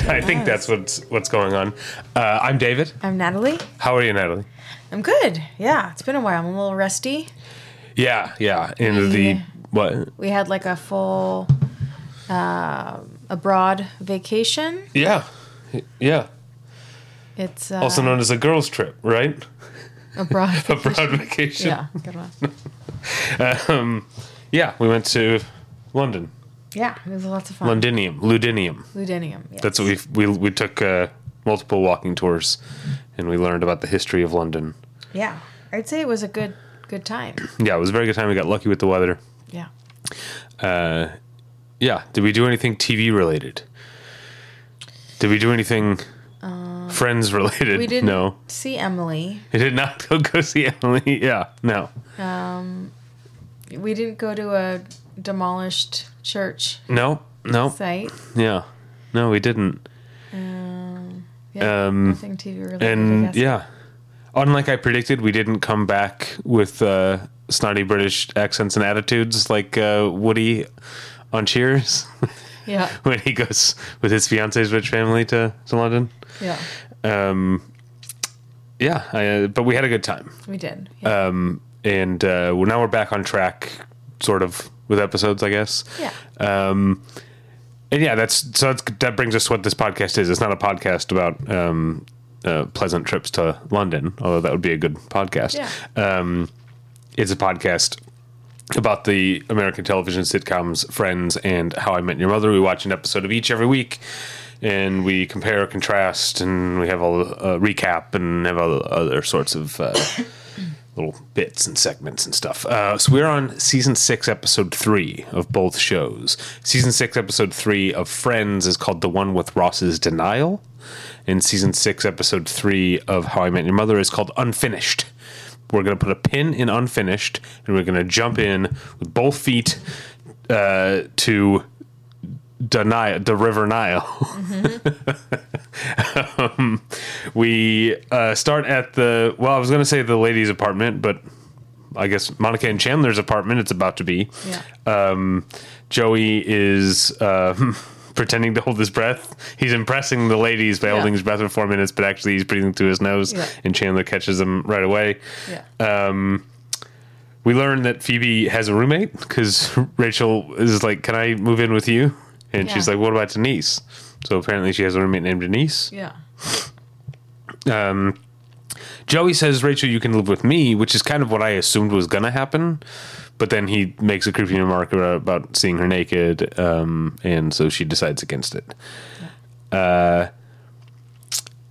I think that's what's what's going on. Uh, I'm David. I'm Natalie. How are you, Natalie? I'm good. Yeah, it's been a while. I'm a little rusty. Yeah, yeah. In the what? We had like a full uh, abroad vacation. Yeah, yeah. It's uh, Also known as a girls' trip, right? abroad. Abroad vacation. yeah, good one. Um, yeah, we went to London, Yeah, it was lots of fun. Londinium, Ludinium. Ludinium. Yes. That's what we we we took uh, multiple walking tours, and we learned about the history of London. Yeah, I'd say it was a good good time. Yeah, it was a very good time. We got lucky with the weather. Yeah. Uh, yeah. Did we do anything TV related? Did we do anything Friends related? We didn't No, see Emily. We did not go go see Emily. Yeah, no. Um, we didn't go to a demolished church No, no. site. Yeah, no, we didn't. Um, yeah, Um, nothing TV related. I And guess. yeah, unlike I predicted, we didn't come back with uh, snotty British accents and attitudes like uh, Woody on Cheers yeah, when he goes with his fiance's rich family to, to London. yeah, Um, yeah, I, uh, but we had a good time. we did. Yeah. Um, and uh, well, now we're back on track, sort of, with episodes, I guess. yeah. Um, and yeah, that's so that's, that brings us to what this podcast is. It's not a podcast about um, uh, pleasant trips to London, although that would be a good podcast. Yeah. Um, it's a podcast about the American television sitcoms Friends and How I Met Your Mother. We watch an episode of each every week, and we compare, contrast, and we have a uh, recap and have all other sorts of. Uh, little bits and segments and stuff. Uh, so we're on season six, episode three of both shows. Season six, episode three of Friends is called the one with Ross's denial, and season six, episode three of How I Met Your Mother is called Unfinished. We're gonna put a pin in unfinished, and we're gonna jump in with both feet uh, to deny the River Nile. um, we uh, start at the well, I was going to say the ladies' apartment, but I guess Monica and Chandler's apartment. It's about to be. Yeah. Um, Joey is uh, pretending to hold his breath. He's impressing the ladies by Yeah. holding his breath for four minutes, but actually he's breathing through his nose, Yeah. and Chandler catches him right away. Yeah. Um, we learn that Phoebe has a roommate because Rachel is like, "Can I move in with you?" And she's like, "What about Denise?" So apparently she has a roommate named Denise. yeah. Um, Joey says, "Rachel, you can live with me," which is kind of what I assumed was gonna happen. But then he makes a creepy remark about, about seeing her naked, um, and so she decides against it. Uh,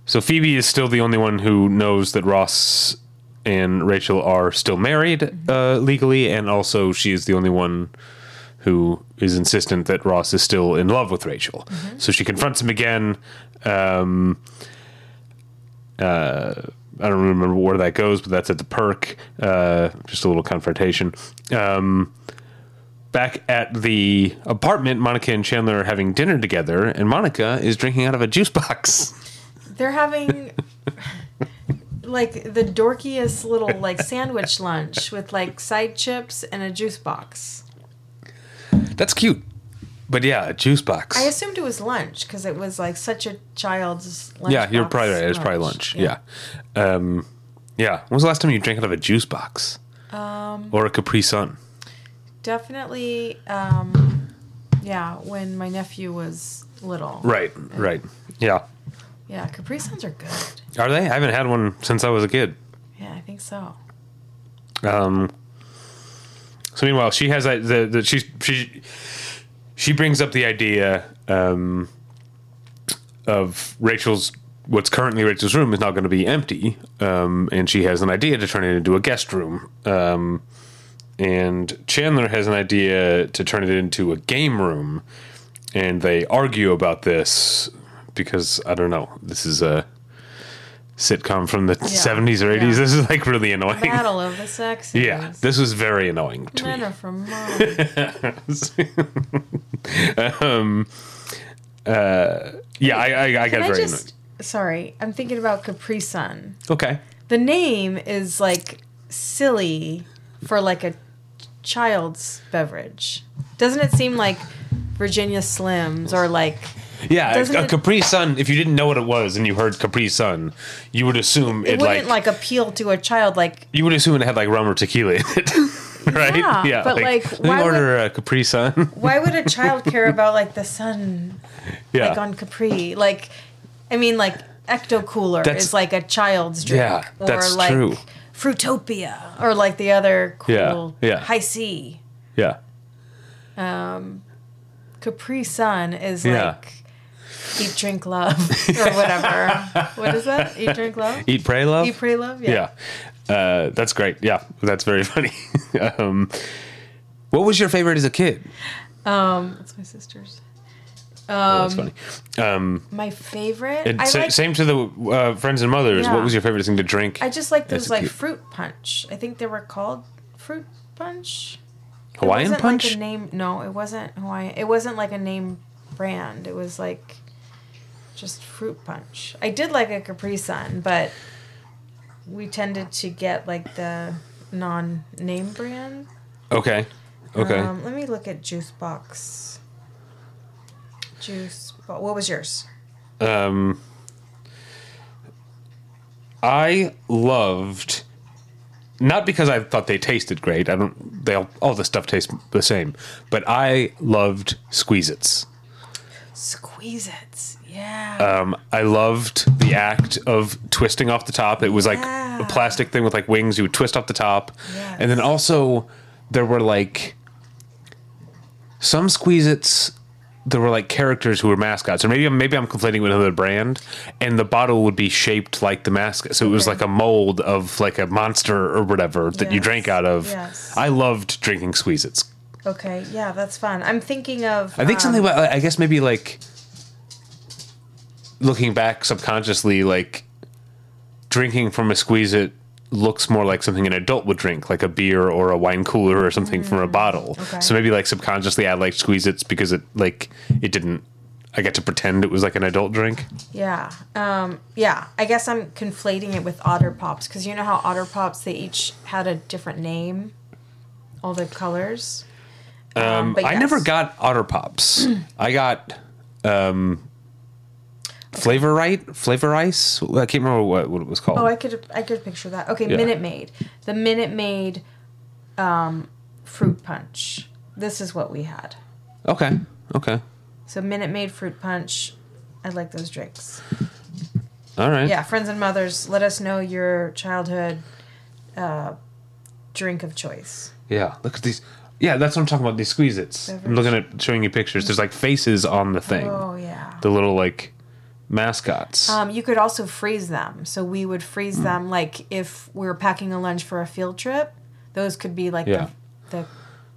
so Phoebe is still the only one who knows that Ross and Rachel are still married uh, legally, and also she is the only one who is insistent that Ross is still in love with Rachel. So she confronts him again. Um, uh, I don't remember where that goes, but that's at the perk. Uh, just a little confrontation. Um, back at the apartment, Monica and Chandler are having dinner together, and Monica is drinking out of a juice box. They're having like the dorkiest little like sandwich lunch with like side chips and a juice box. That's cute. But yeah, a juice box. I assumed it was lunch because it was like such a child's lunch. yeah, you're box probably right. It's probably lunch. Yeah. Um, yeah. When was the last time you drank out of a juice box? Um, or a Capri Sun? Definitely, um, yeah, when my nephew was little. Right, right. Yeah. Yeah, Capri Suns are good. Are they? I haven't had one since I was a kid. Yeah, I think so. Um, so meanwhile, she has a, the the she she she brings up the idea um, of Rachel's what's currently Rachel's room is now going to be empty, um, and she has an idea to turn it into a guest room. Um, and Chandler has an idea to turn it into a game room, and they argue about this because I don't know. This is a sitcom from the 70s or 80s. yeah. This is like really annoying. Battle of the Sexes. Yeah, this was very annoying to Men me. are from Mars. um, uh, yeah, I, I, I got very just? Sorry, I'm thinking about Capri Sun. Okay. The name is like silly for like a child's beverage? Doesn't it seem like Virginia Slims or like Yeah, Doesn't a, a it- Capri Sun. If you didn't know what it was and you heard Capri Sun, you would assume it it, wouldn't like, like, appeal to a child like you would assume it had like rum or tequila in it, right? Yeah, but, like, let me why order a Capri Sun. why would a child care about like the sun yeah, like on Capri? Like I mean like Ecto Cooler That's- is like a child's drink. Yeah, or that's like true. Fruitopia or like the other Yeah, cool yeah. Hi-C. yeah, um, Capri Sun is Yeah. like eat, drink, love, or whatever. what is that? Eat, drink, love. eat, pray, love. Eat, pray, love. yeah, uh, that's great. Yeah, that's very funny. um, what was your favorite as a kid? Um, that's my sister's. Oh, that's funny. Um, My favorite. and I sa- like. same to the uh, friends and mothers. Yeah. What was your favorite thing to drink? I just like those like kid? fruit punch. I think they were called fruit punch. It Hawaiian wasn't punch. Like a name? No, it wasn't Hawaiian. It wasn't like a name brand. It was like just fruit punch. I did like a Capri Sun, but we tended to get like the non-name brand. okay, okay. Um, let me look at Juice Box. Juice. Bo- What was yours? Um, I loved not because I thought they tasted great. I don't. They all, all the stuff tastes the same, but I loved Squeeze-Its. Squeeze Its. Yeah. Um, I loved the act of twisting off the top. It was like Yeah. a plastic thing with like wings. You would twist off the top, Yes. and then also there were like some Squeeze-Its. There were like characters who were mascots, or maybe I'm maybe I'm conflating with another brand. And the bottle would be shaped like the mascot, so it was like a mold of like a monster or whatever that you drank out of. Yes. I loved drinking Squeeze-Its. okay. Yeah, that's fun. I'm thinking of. I think um, something about I guess maybe like looking back subconsciously, like drinking from a squeeze it looks more like something an adult would drink, like a beer or a wine cooler or something from a bottle. Mm, okay. So maybe like subconsciously I like squeeze its because it like it didn't I get to pretend it was like an adult drink. Yeah. Um, yeah. I guess I'm conflating it with Otter Pops because you know how Otter Pops they each had a different name, all the colors. Um, but I never got Otter Pops. I got um Flavor Right, Flavor Ice. I can't remember what, what it was called. Oh, I could I could picture that. Okay, Yeah. Minute Maid. The Minute Maid um, fruit punch. This is what we had. okay, okay, So Minute Maid fruit punch. I like those drinks. all right. Yeah, friends and mothers, let us know your childhood uh, drink of choice. Yeah, look at these. Yeah, that's what I'm talking about. These squeeze its. I'm looking at showing you pictures. There's like faces on the thing. Oh yeah. The little like mascots. Um, you could also freeze them. So we would freeze Hmm. them like if we were packing a lunch for a field trip. Those could be like Yeah. the, the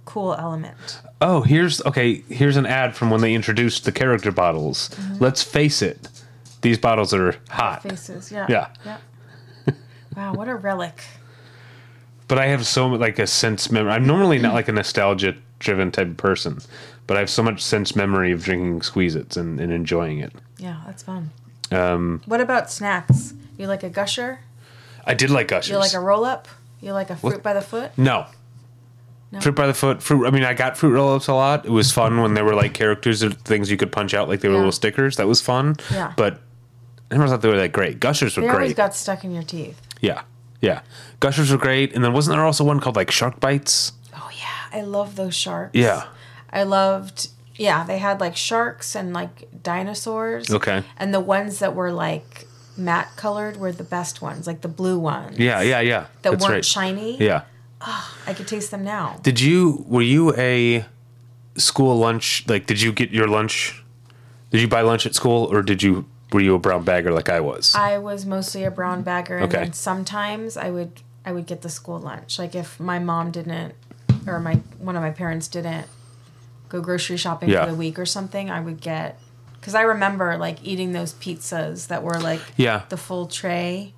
cool element. oh, here's okay. Here's an ad from when they introduced the character bottles. Mm-hmm. Let's face it, these bottles are hot. Faces, yeah. Yeah. Yeah. wow, what a relic. But I have so like a sense memory. I'm normally not like a nostalgia driven type of person, but I have so much sense memory of drinking squeeze its and, and enjoying it. Yeah, that's fun. Um, What about snacks? You like a gusher? I did like gushers. You like a roll up? You like a fruit by the foot? No. No? Fruit by the foot. Fruit. I mean, I got fruit roll-ups a lot. It was fun when they were like characters or things you could punch out, like they were Yeah. little stickers. That was fun. Yeah. But I never thought they were that great. Gushers were They always great. got stuck in your teeth. yeah, yeah. Gushers were great. And then wasn't there also one called like Shark Bites? Oh yeah, I love those sharks. Yeah. I loved yeah, they had like sharks and like dinosaurs. Okay. And the ones that were like matte colored were the best ones, like the blue ones. Yeah, yeah, yeah. That That's weren't right. shiny. Yeah. I could taste them now. Did you? Were you a school lunch? Like, did you get your lunch? Did you buy lunch at school, or did you? Were you a brown bagger like I was? I was mostly a brown bagger and Okay. sometimes I would I would get the school lunch. Like if my mom didn't or my one of my parents didn't go grocery shopping Yeah. for the week or something, I would get cuz I remember like eating those pizzas that were like Yeah. the full tray,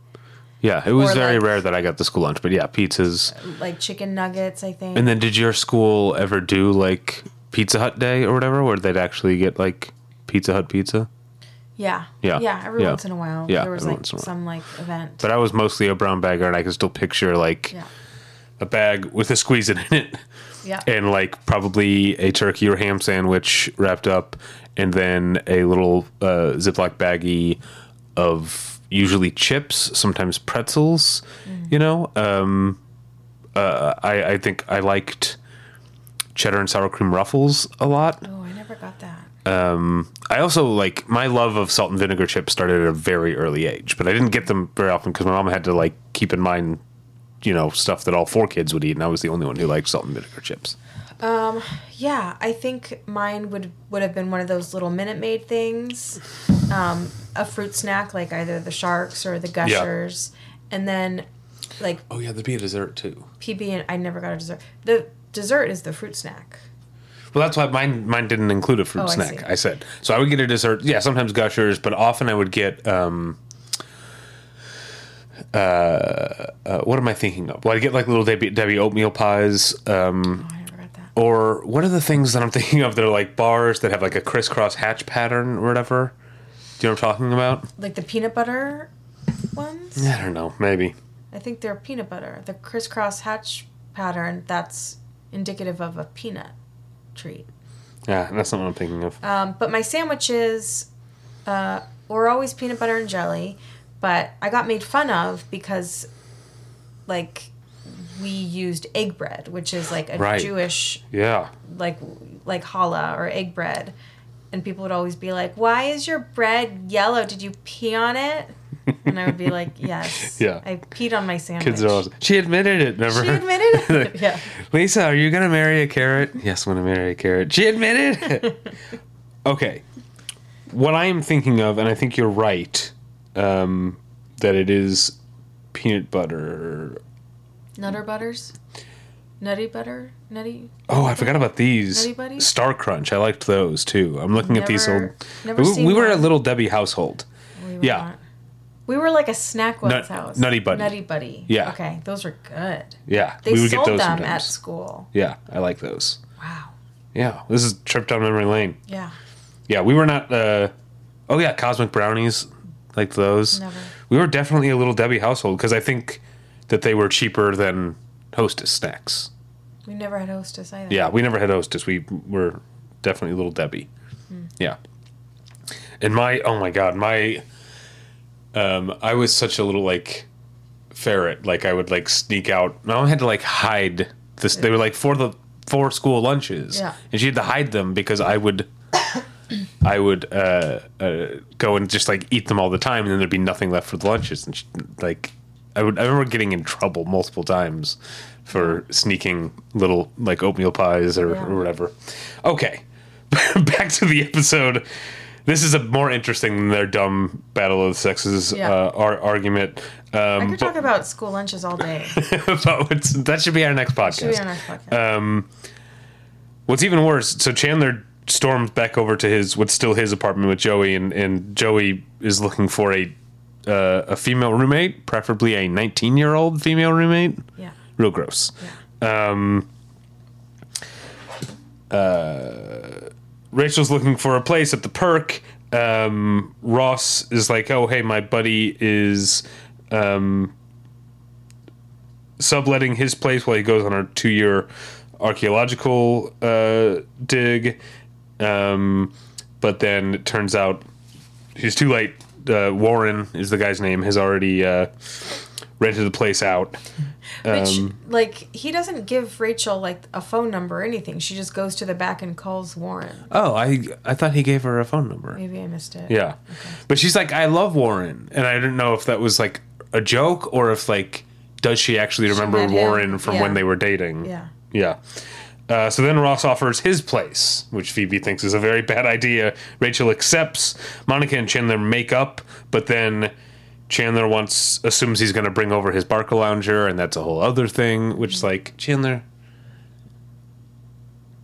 yeah, it was or very like- rare that I got the school lunch, but yeah, pizzas. like chicken nuggets, I think. And then, did your school ever do like Pizza Hut Day or whatever, where they'd actually get like Pizza Hut pizza? yeah. Yeah. Yeah, every Yeah. once in a while Yeah, there was like once in a while. some like event. But I was mostly a brown bagger, and I can still picture like yeah. a bag with a squeeze in it, Yeah. And like probably a turkey or ham sandwich wrapped up, and then a little uh, Ziploc baggie of usually chips, sometimes pretzels. Mm. You know, um, uh, I I think I liked cheddar and sour cream ruffles a lot. Oh, I never got that. I also like my love of salt and vinegar chips started at a very early age, but I didn't get them very often because my mom had to like keep in mind, you know, stuff that all four kids would eat, and I was the only one who liked salt and vinegar chips. Yeah, I think mine would would have been one of those little Minute Maid things, um, a fruit snack like either the Sharks or the Gushers, and then like Oh yeah, there'd be a dessert too. PB and I never got a dessert. The dessert is the fruit snack. Well, that's why mine mine didn't include a fruit Oh, snack. see. I, said so. I would get a dessert. Yeah, sometimes Gushers, but often I would get. um uh, uh, what am I thinking of? Well, I get like little Debbie, Debbie oatmeal pies, um, Oh, I never got that. or what are the things that I'm thinking of that are like bars that have like a crisscross hatch pattern or whatever? Do you know what I'm talking about? Like the peanut butter ones. I don't know. Maybe. I think they're peanut butter. The crisscross hatch pattern that's indicative of a peanut treat. Yeah, that's not what I'm thinking of. Um, but my sandwiches uh, were always peanut butter and jelly, but I got made fun of because, like, we used egg bread, which is like a Right. Jewish Yeah. like like challah or egg bread, and people would always be like, "Why is your bread yellow? Did you pee on it?" And I would be like, "Yes, Yeah. I peed on my sandwich." Kids are always. She admitted it. Never. She admitted it. yeah. Lisa, are you gonna marry a carrot? Yes, I'm gonna marry a carrot. She admitted it. okay. What I am thinking of, and I think you're right, um, that it is peanut butter. Nutter butters, nutty butter, nutty. Oh, I forgot about these. Nutty Buddies? Star Crunch. I liked those too. I'm looking at these old. Never- never we, seen we were a little Debbie household. We were Yeah. not. We were like a snack one's Nut- house. Nutty Buddy. Nutty Buddy. Yeah. Okay, those were good. Yeah, They we would sold get those them sometimes. at school. Yeah, I like those. Wow. Yeah, this is trip down memory lane. Yeah. Yeah, we were not. Uh, oh yeah, cosmic brownies, like those. Never. We were definitely a little Debbie household because I think that they were cheaper than Hostess snacks. We never had hostess either. Yeah, we never had Hostess. We were definitely little Debbie. Yeah. And my oh my god, my um I was such a little like ferret. Like I would like sneak out. My mom had to like hide this they were like for the for school lunches. Yeah. And she had to hide them because I would I would uh, uh, go and just like eat them all the time, and then there'd be nothing left for the lunches. And she, like, I would, I remember getting in trouble multiple times for sneaking little like oatmeal pies or, Yeah. or whatever. Okay, back to the episode. This is a more interesting than their dumb battle of the sexes Yeah. uh, ar- argument. I Um, could talk about school lunches all day. but that should be our next podcast. Should be our podcast. Um, what's even worse, so Chandler storms back over to his what's still his apartment with Joey, and, and Joey is looking for a uh, a female roommate, preferably a 19 year old female roommate. yeah. Real gross. Um, uh, Rachel's looking for a place at the perk. Um, Ross is like, "Oh, hey, my buddy is um, subletting his place while he goes on a two-year archaeological uh, dig." Um, but then it turns out he's too late. Uh, Warren is the guy's name. Has already uh, rented the place out. Which, Um, like, he doesn't give Rachel, like, a phone number or anything. She just goes to the back and calls Warren. Oh, I I thought he gave her a phone number. Maybe I missed it. Yeah, but she's like, I love Warren, and I didn't know if that was like a joke or if like does she actually remember met him, Warren from yeah. when they were dating? Yeah. Yeah. Uh, so then Ross offers his place, which Phoebe thinks is a very bad idea. Rachel accepts. Monica and Chandler make up, but then Chandler wants assumes he's going to bring over his Barcalounger, and that's a whole other thing. Which is like Chandler,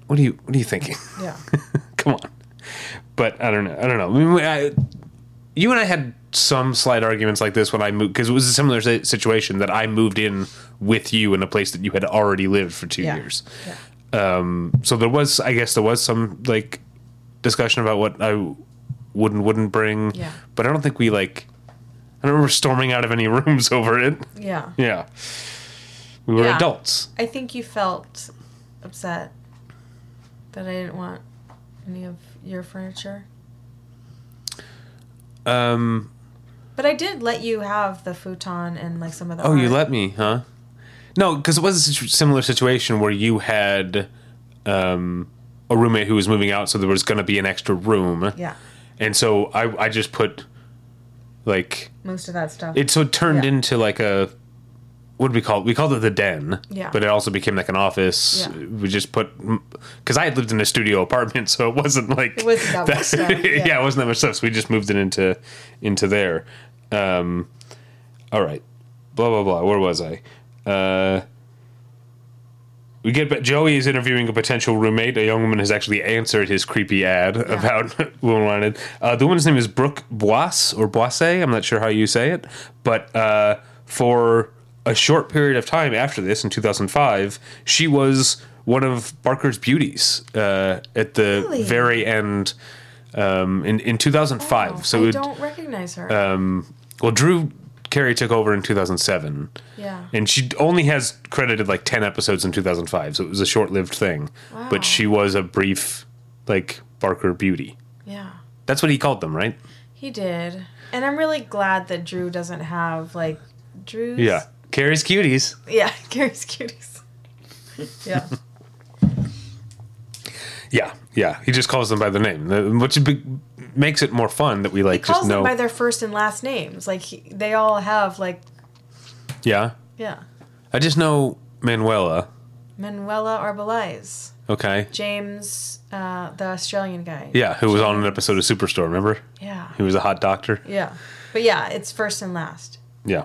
what are you what are you thinking? Yeah. Come on. But I don't know. I don't know. I mean, I, you and I had some slight arguments like this when I moved because it was a similar situation that I moved in with you in a place that you had already lived for two Yeah. years. Yeah. Um, so there was, I guess, there was some like discussion about what I would and wouldn't bring. Yeah. But I don't think we like. I don't remember storming out of any rooms over it. Yeah. Yeah. We were Yeah. adults. I think you felt upset that I didn't want any of your furniture. Um. But I did let you have the futon and like some of the. Oh, you let me, huh? No, because it was a situ- similar situation where you had um, a roommate who was moving out, so there was going to be an extra room. Yeah, And so I, I just put like most of that stuff. it so it turned Yeah. into like a what did we call it? We called it the den. Yeah. But it also became like an office. Yeah. We just put because I had lived in a studio apartment, so it wasn't like It wasn't that much stuff, yeah. yeah. it wasn't that much stuff. So we just moved it into into there. Um, all right. Blah blah blah. Where was I? Uh, we get but Joey is interviewing a potential roommate. A young woman has actually answered his creepy ad about woman wanted. Uh, the woman's name is Brooke Boisse or Boisse. I'm not sure how you say it, but uh, for a short period of time after this, in 2005, she was one of Barker's beauties uh, at the Really? very end. Um, in in 2005, Oh, so I don't recognize her. um, well, Drew Carey took over in 2007. yeah. And she only has credited like 10 episodes in 2005, so it was a short lived thing. Wow. But she was a brief, like, Barker beauty. Yeah. That's what he called them, right? He did. And I'm really glad that Drew doesn't have like Drew's Yeah. Carey's cuties. Yeah, Carey's cuties. Yeah. Yeah, yeah. He just calls them by their name, the- which makes it more fun that we He like calls just them by their first and last names. Like he, they all have like yeah. yeah. I just know Manuela. Manuela Arbeláez. Okay. James uh, the Australian guy. Yeah, who was on an episode of Superstore, remember? Yeah. He was a hot doctor. Yeah. But yeah, it's first and last. Yeah.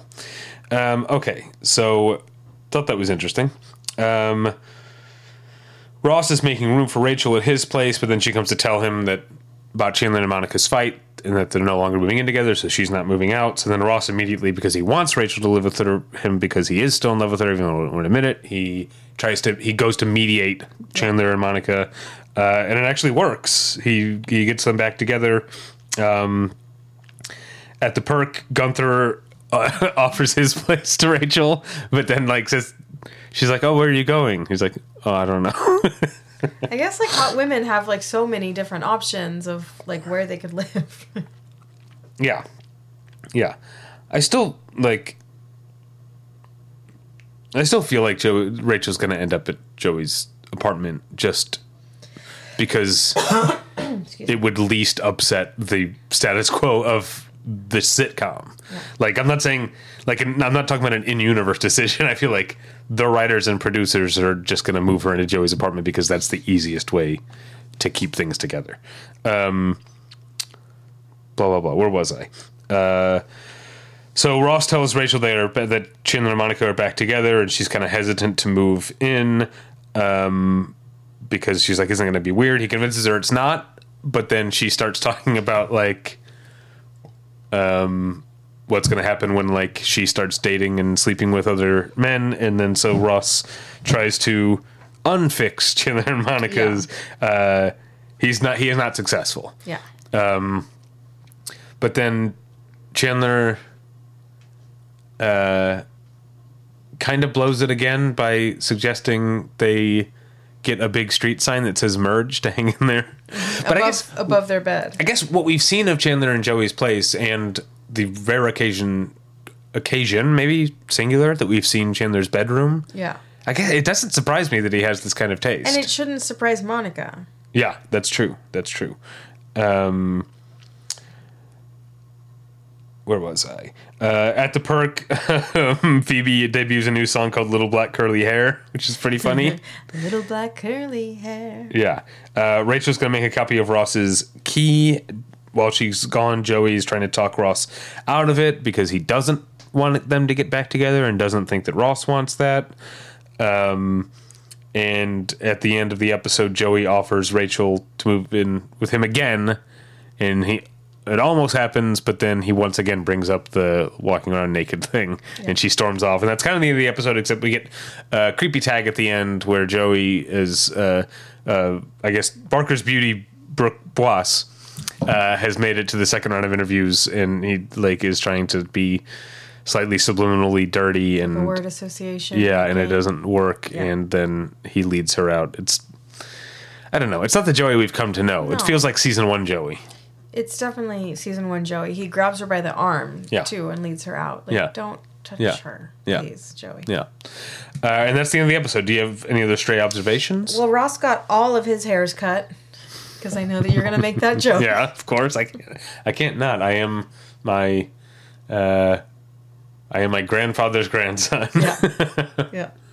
Um, okay. So thought that was interesting. Um, Ross is making room for Rachel at his place, but then she comes to tell him that about Chandler and Monica's fight and that they're no longer moving in together, so she's not moving out. So then Ross immediately, because he wants Rachel to live with her, him because he is still in love with her, even though won't admit it, he tries to he goes to mediate Chandler and Monica, uh, and it actually works. He he gets them back together. Um, at the perk, Gunther uh, offers his place to Rachel, but then like says, she's like, "Oh, where are you going?" He's like, "Oh, I don't know." I guess like hot women have like so many different options of like where they could live. yeah, yeah. I still like. I still feel like Joe Rachel's going to end up at Joey's apartment just because it would least upset the status quo of the sitcom. Like I'm not saying like I'm not talking about an in-universe decision. I feel like the writers and producers are just going to move her into Joey's apartment because that's the easiest way to keep things together. Um, blah blah blah. Where was I? Uh, so Ross tells Rachel they are that Chandler and Monica are back together, and she's kind of hesitant to move in um, because she's like, "Isn't it going to be weird?" He convinces her it's not, but then she starts talking about like um, what's going to happen when like she starts dating and sleeping with other men, and then so Ross tries to unfix Chandler and Monica's. Uh, he's not. He is not successful. yeah. Um, But then Chandler uh, kind of blows it again by suggesting they get a big street sign that says merge to hang in there. But above, I guess above their bed. I guess what we've seen of Chandler and Joey's place and the rare occasion occasion, maybe singular, that we've seen Chandler's bedroom. Yeah. I guess it doesn't surprise me that he has this kind of taste. And it shouldn't surprise Monica. Yeah, that's true. That's true. Um, where was I? Uh, at the perk, Phoebe debuts a new song called "Little Black Curly Hair," which is pretty funny. Little black curly hair. yeah, uh, Rachel's gonna make a copy of Ross's key while she's gone. Joey's trying to talk Ross out of it because he doesn't want them to get back together and doesn't think that Ross wants that. Um, and at the end of the episode, Joey offers Rachel to move in with him again, and he it almost happens, but then he once again brings up the walking around naked thing, and she storms off, and that's kind of the end of the episode. Except we get a creepy tag at the end where Joey is, uh, uh, I guess, Barker's beauty Brooke Boisse uh, has made it to the second round of interviews, and he like is trying to be slightly subliminally dirty and The word association. yeah, and it doesn't work, Yeah. and then he leads her out. It's I don't know. It's not the Joey we've come to know. It feels like season one Joey. It's definitely season one Joey. He grabs her by the arm Yeah. too and leads her out. Like, Yeah. don't touch Yeah. her, Yeah. please, Joey. Yeah, uh, and that's the end of the episode. Do you have any other stray observations? Well, Ross got all of his hairs cut because I know that you're gonna make that joke. yeah, of course. I can't, I can't not. I am my uh, I am my grandfather's grandson. Yeah.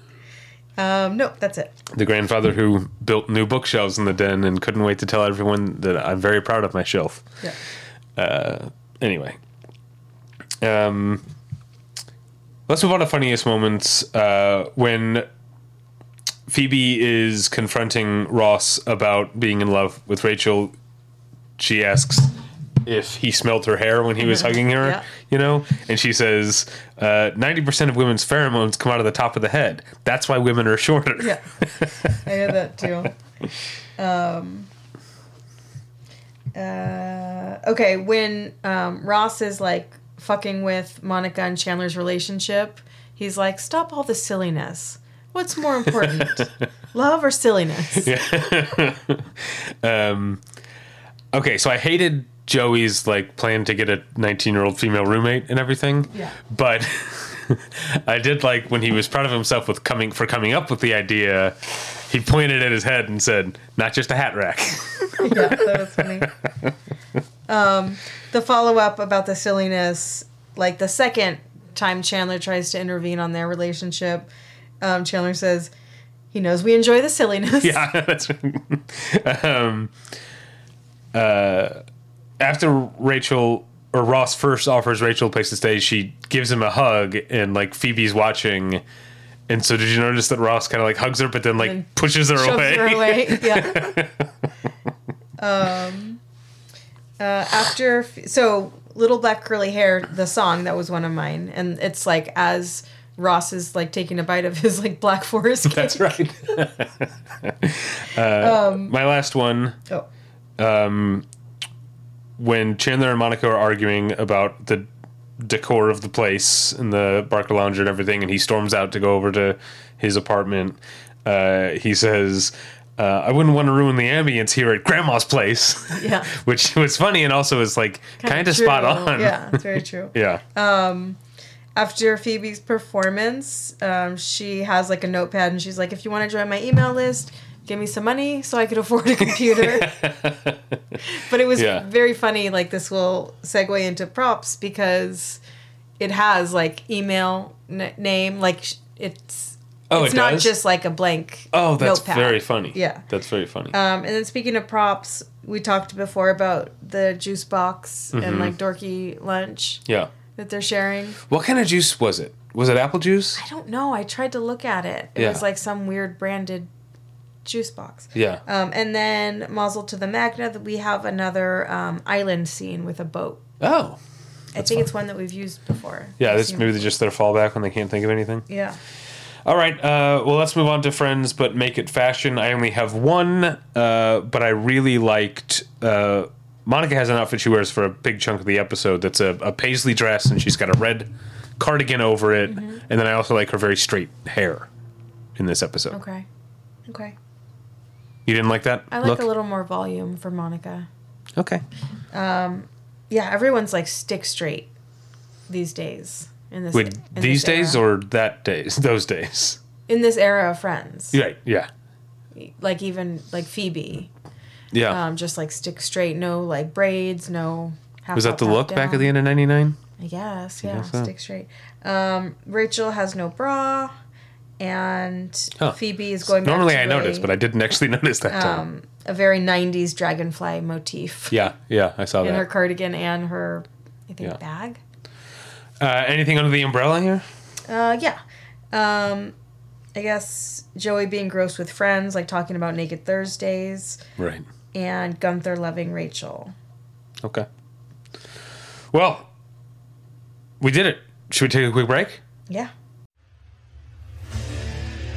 Um, nope, that's it. the grandfather who built new bookshelves in the den and couldn't wait to tell everyone that I'm very proud of my shelf. Yeah. Anyway, um, let's move on to funniest moments. Uh, when Phoebe is confronting Ross about being in love with Rachel, she asks if he smelled her hair when he was hugging her, Yeah. You know? And she says, uh, 90% of women's pheromones come out of the top of the head. That's why women are shorter. Yeah. I had that too. Um, uh, okay, when um, Ross is like fucking with Monica and Chandler's relationship, he's like, "Stop all the silliness. What's more important, love or silliness?" Yeah. um, okay, so I hated Joey's like plan to get a 19 year old female roommate and everything. Yeah. But I did like when he was proud of himself with coming for coming up with the idea. He pointed at his head and said, "Not just a hat rack." yeah, that was funny. Um, the follow up about the silliness, like the second time Chandler tries to intervene on their relationship, um, Chandler says he knows we enjoy the silliness. yeah, that's. um, uh, after Rachel or Ross first offers Rachel a place to stay, she gives him a hug, and like Phoebe's watching. And so, did you notice that Ross kind of like hugs her, but then like And pushes her away? her away. Yeah. um, uh, after so little black curly hair, the song that was one of mine, and it's like as Ross is like taking a bite of his like black forest cake. That's right. uh, my last one. Oh, when Chandler and Monica are arguing about the decor of the place and the Barker Lounge and everything, and he storms out to go over to his apartment, uh, he says, uh, "I wouldn't want to ruin the ambience here at Grandma's place," yeah. which was funny and also is like kind of spot on. Yeah, it's very true. yeah, After Phoebe's performance, um, she has like a notepad and she's like, if you want to join my email list, give me some money so I could afford a computer. but it was Yeah. very funny. Like, this will segue into props because it has like email n- name, like, sh- it's. Oh, it's it not does? just like a blank. Oh, that's notepad. very funny. Yeah. that's very funny. Um, and then speaking of props, we talked before about the juice box Mm-hmm. and like dorky lunch yeah. that they're sharing. What kind of juice was it? Was it apple juice? I don't know. I tried to look at it. It Yeah. was like some weird branded juice box. Yeah. Um, and then Mazel to the Magna, that we have another um, island scene with a boat. Oh, I think it's one that we've used before. yeah. This maybe just their fallback when they can't think of anything. Yeah. All right. Uh, well, let's move on to friends, but make it fashion. I only have one, uh, but I really liked. Uh, Monica has an outfit she wears for a big chunk of the episode. That's a, a paisley dress, and she's got a red cardigan over it. Mm-hmm. And then I also like her very straight hair in this episode. Okay. Okay. You didn't like that? I like look? a little more volume for Monica. Okay. Um, Yeah, everyone's like stick straight these days. In this, Wait, in these this days era. or that days? Those days. in this era of Friends, Right. Yeah. like even like Phoebe, Yeah. um, just like stick straight, no like braids, no. Half Was that up, the look back at the end of '99? I guess, yeah, stick straight. Um, Rachel has no bra, and Huh. Phoebe is going. Normally I noticed, but I didn't actually notice that time. um, a very '90s dragonfly motif Yeah. Yeah. I saw in that. In her cardigan and her, I think, Yeah. bag. Uh, anything under the umbrella here? Uh, yeah. Um, I guess Joey being gross with friends, like talking about Naked Thursdays, Right. and Gunther loving Rachel. Okay. Well, we did it. Should we take a quick break? Yeah.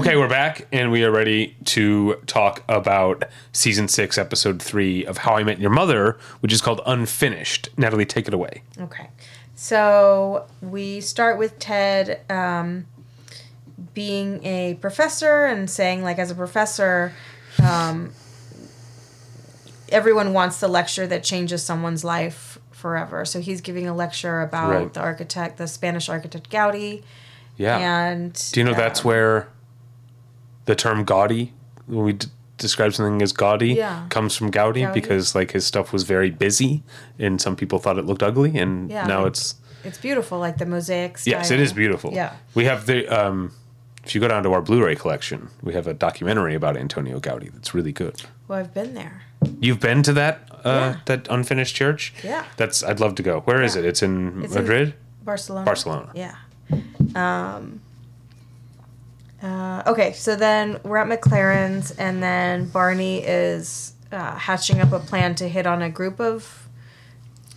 Okay, we're back and we are ready to talk about season six, episode three of How I Met Your Mother, which is called Unfinished. Natalie, take it away. Okay. So we start with Ted um, being a professor and saying, like, as a professor, um, everyone wants the lecture that changes someone's life forever. So he's giving a lecture about Right. the architect, the Spanish architect Gaudi. Yeah. And Do you know that's um, where the term gaudy, when we d- describe something as gaudy, Yeah. comes from Gaudi, Gaudi. because like his stuff was very busy and some people thought it looked ugly, and Yeah, now it's It's beautiful, like the mosaic style. yes, it is beautiful. Yeah. we have the um, if you go down to our Blu-ray collection, we have a documentary about Antonio Gaudi that's really good. Well, I've been there. You've been to that uh, Yeah. that unfinished church? Yeah. That's I'd love to go. Where is it? It's in It's in- Madrid. Barcelona. Barcelona. Yeah. Um, uh, okay, so then we're at McLaren's, and then Barney is uh, hatching up a plan to hit on a group of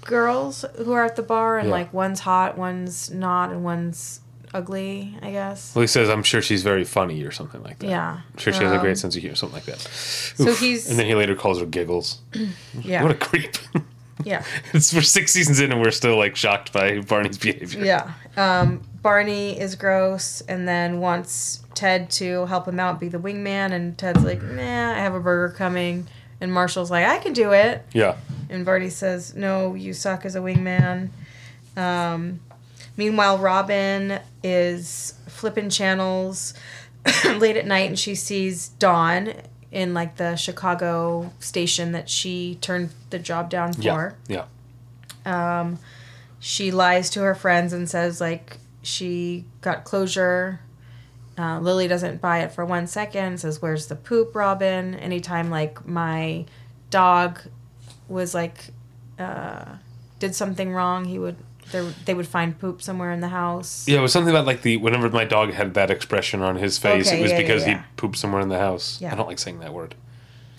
girls who are at the bar, and Yeah. like one's hot, one's not, and one's ugly, I guess. well, he says, "I'm sure she's very funny" or something like that. Yeah. I'm sure she has a Um, great sense of humor, something like that. So Oof. he's- and then he later calls her giggles. Yeah. What a creep. yeah. it's we're six seasons in and we're still like shocked by Barney's behavior. Yeah. Um, Barney is gross and then wants Ted to help him out, be the wingman. And Ted's like, nah, I have a burger coming. And Marshall's like, I can do it. Yeah. And Barney says, no, you suck as a wingman. Um, meanwhile, Robin is flipping channels late at night and she sees Don in like the Chicago station that she turned the job down Yeah. for Yeah. um, she lies to her friends and says like she got closure uh, lily doesn't buy it for one second says where's the poop robin anytime like my dog was like uh, did something wrong he would there, they would find poop somewhere in the house Yeah, it was something about like the whenever my dog had that expression on his face, Okay, it was yeah, yeah, because yeah. he pooped somewhere in the house. Yeah. I don't like saying that word.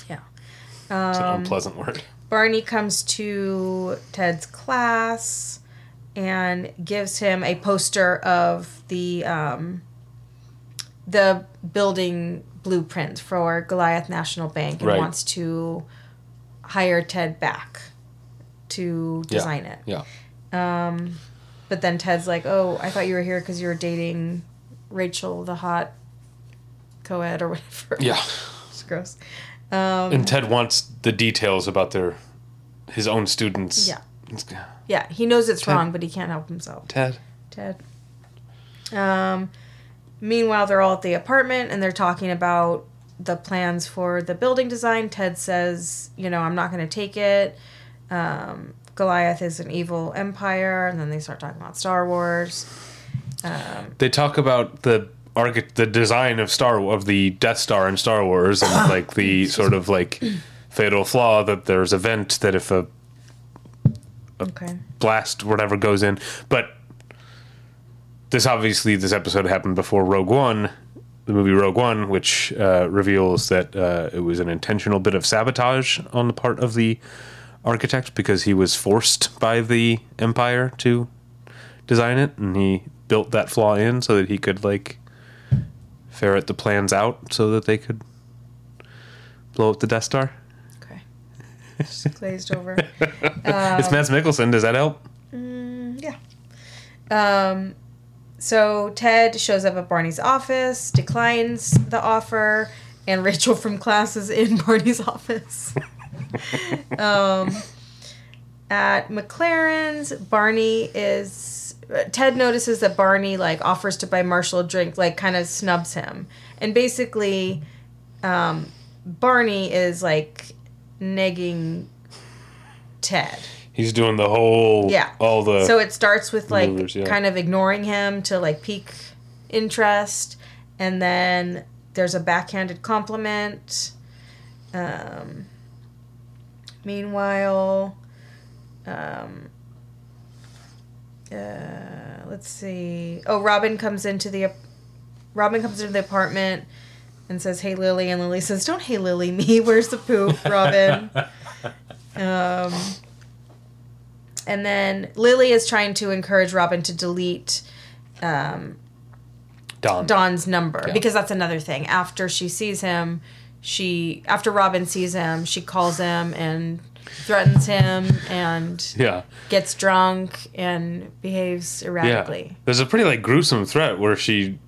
yeah It's an Um, unpleasant word. Barney comes to Ted's class and gives him a poster of the um, the building blueprint for Goliath National Bank and Right. wants to hire Ted back to Yeah. design it. Yeah. Um, but then Ted's like, "Oh, I thought you were here because you were dating Rachel, the hot co-ed or whatever." Yeah. it's gross. Um, And Ted wants the details about their his own students. Yeah. Yeah, he knows it's Ted- wrong, but he can't help himself. Ted. Ted. Um, meanwhile, they're all at the apartment and they're talking about the plans for the building design. Ted says, you know, I'm not going to take it. Um, Goliath is an evil empire. And then they start talking about Star Wars. Um, They talk about the archi- the design of Star of the Death Star in Star Wars and like the sort of like fatal flaw that there's a vent that if a okay. blast whatever goes in. But this obviously this episode happened before Rogue One, the movie Rogue One, which uh, reveals that uh, it was an intentional bit of sabotage on the part of the architect because he was forced by the Empire to design it, and he built that flaw in so that he could like ferret the plans out so that they could blow up the Death Star. Okay. Just glazed over. it's Mads Mikkelsen. Does that help? Yeah. Um, so Ted shows up at Barney's office, declines the offer, and Rachel from class is in Barney's office. Um, at McLaren's, Barney is. Ted notices that Barney like offers to buy Marshall a drink, like kind of snubs him, and basically, um, Barney is like negging Ted. He's doing the whole Yeah. all the so it starts with like maneuvers, yeah. kind of ignoring him to like pique interest and then there's a backhanded compliment um Meanwhile, um, uh, let's see. Oh, Robin comes into the Robin comes into the apartment and says, "Hey, Lily," and Lily says, "Don't hey, Lily, me. Where's the poop, Robin?" um, and then Lily is trying to encourage Robin to delete um, Don. Don's number Yeah. because that's another thing. After she sees him, she after Robin sees him, she calls him and threatens him and Yeah. gets drunk and behaves erratically. Yeah. There's a pretty like gruesome threat where she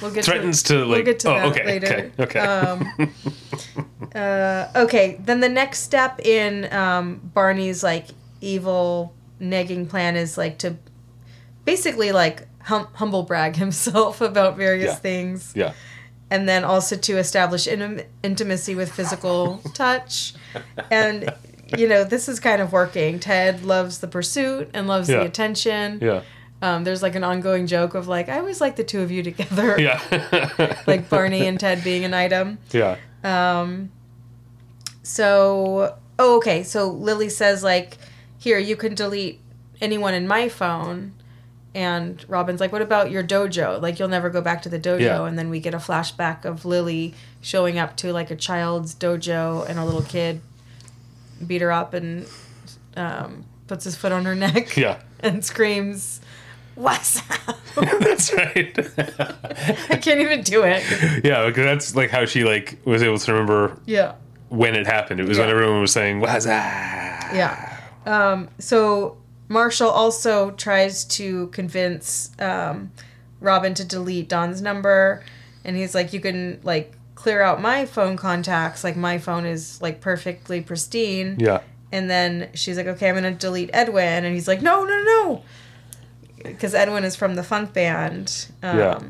We'll get threatens to, to, like we'll get to oh, that okay, later. okay, okay. Um, uh, okay, then the next step in um, Barney's like evil negging plan is like to basically like hum- humble brag himself about various Yeah. things, yeah. And then also to establish in- intimacy with physical touch, and you know this is kind of working. Ted loves the pursuit and loves Yeah. the attention. Yeah. Um, there's like an ongoing joke of like I always like the two of you together Yeah. like Barney and Ted being an item. yeah. Um, so, oh, okay. So Lily says like, here you can delete anyone in my phone, and Robin's like, what about your dojo? Like you'll never go back to the dojo. Yeah. And then we get a flashback of Lily showing up to like a child's dojo, and a little kid beat her up and um, puts his foot on her neck Yeah. and screams. What's up? That's right. I can't even do it. yeah, because that's like how she like was able to remember Yeah. when it happened. It was when everyone was saying, "What's that?" Yeah. Um, so Marshall also tries to convince um, Robin to delete Don's number, and he's like, "You can like clear out my phone contacts. Like my phone is like perfectly pristine." Yeah. And then she's like, "Okay, I'm gonna delete Edwin," and he's like, "No, no, no," because Edwin is from the funk band. Um, Yeah.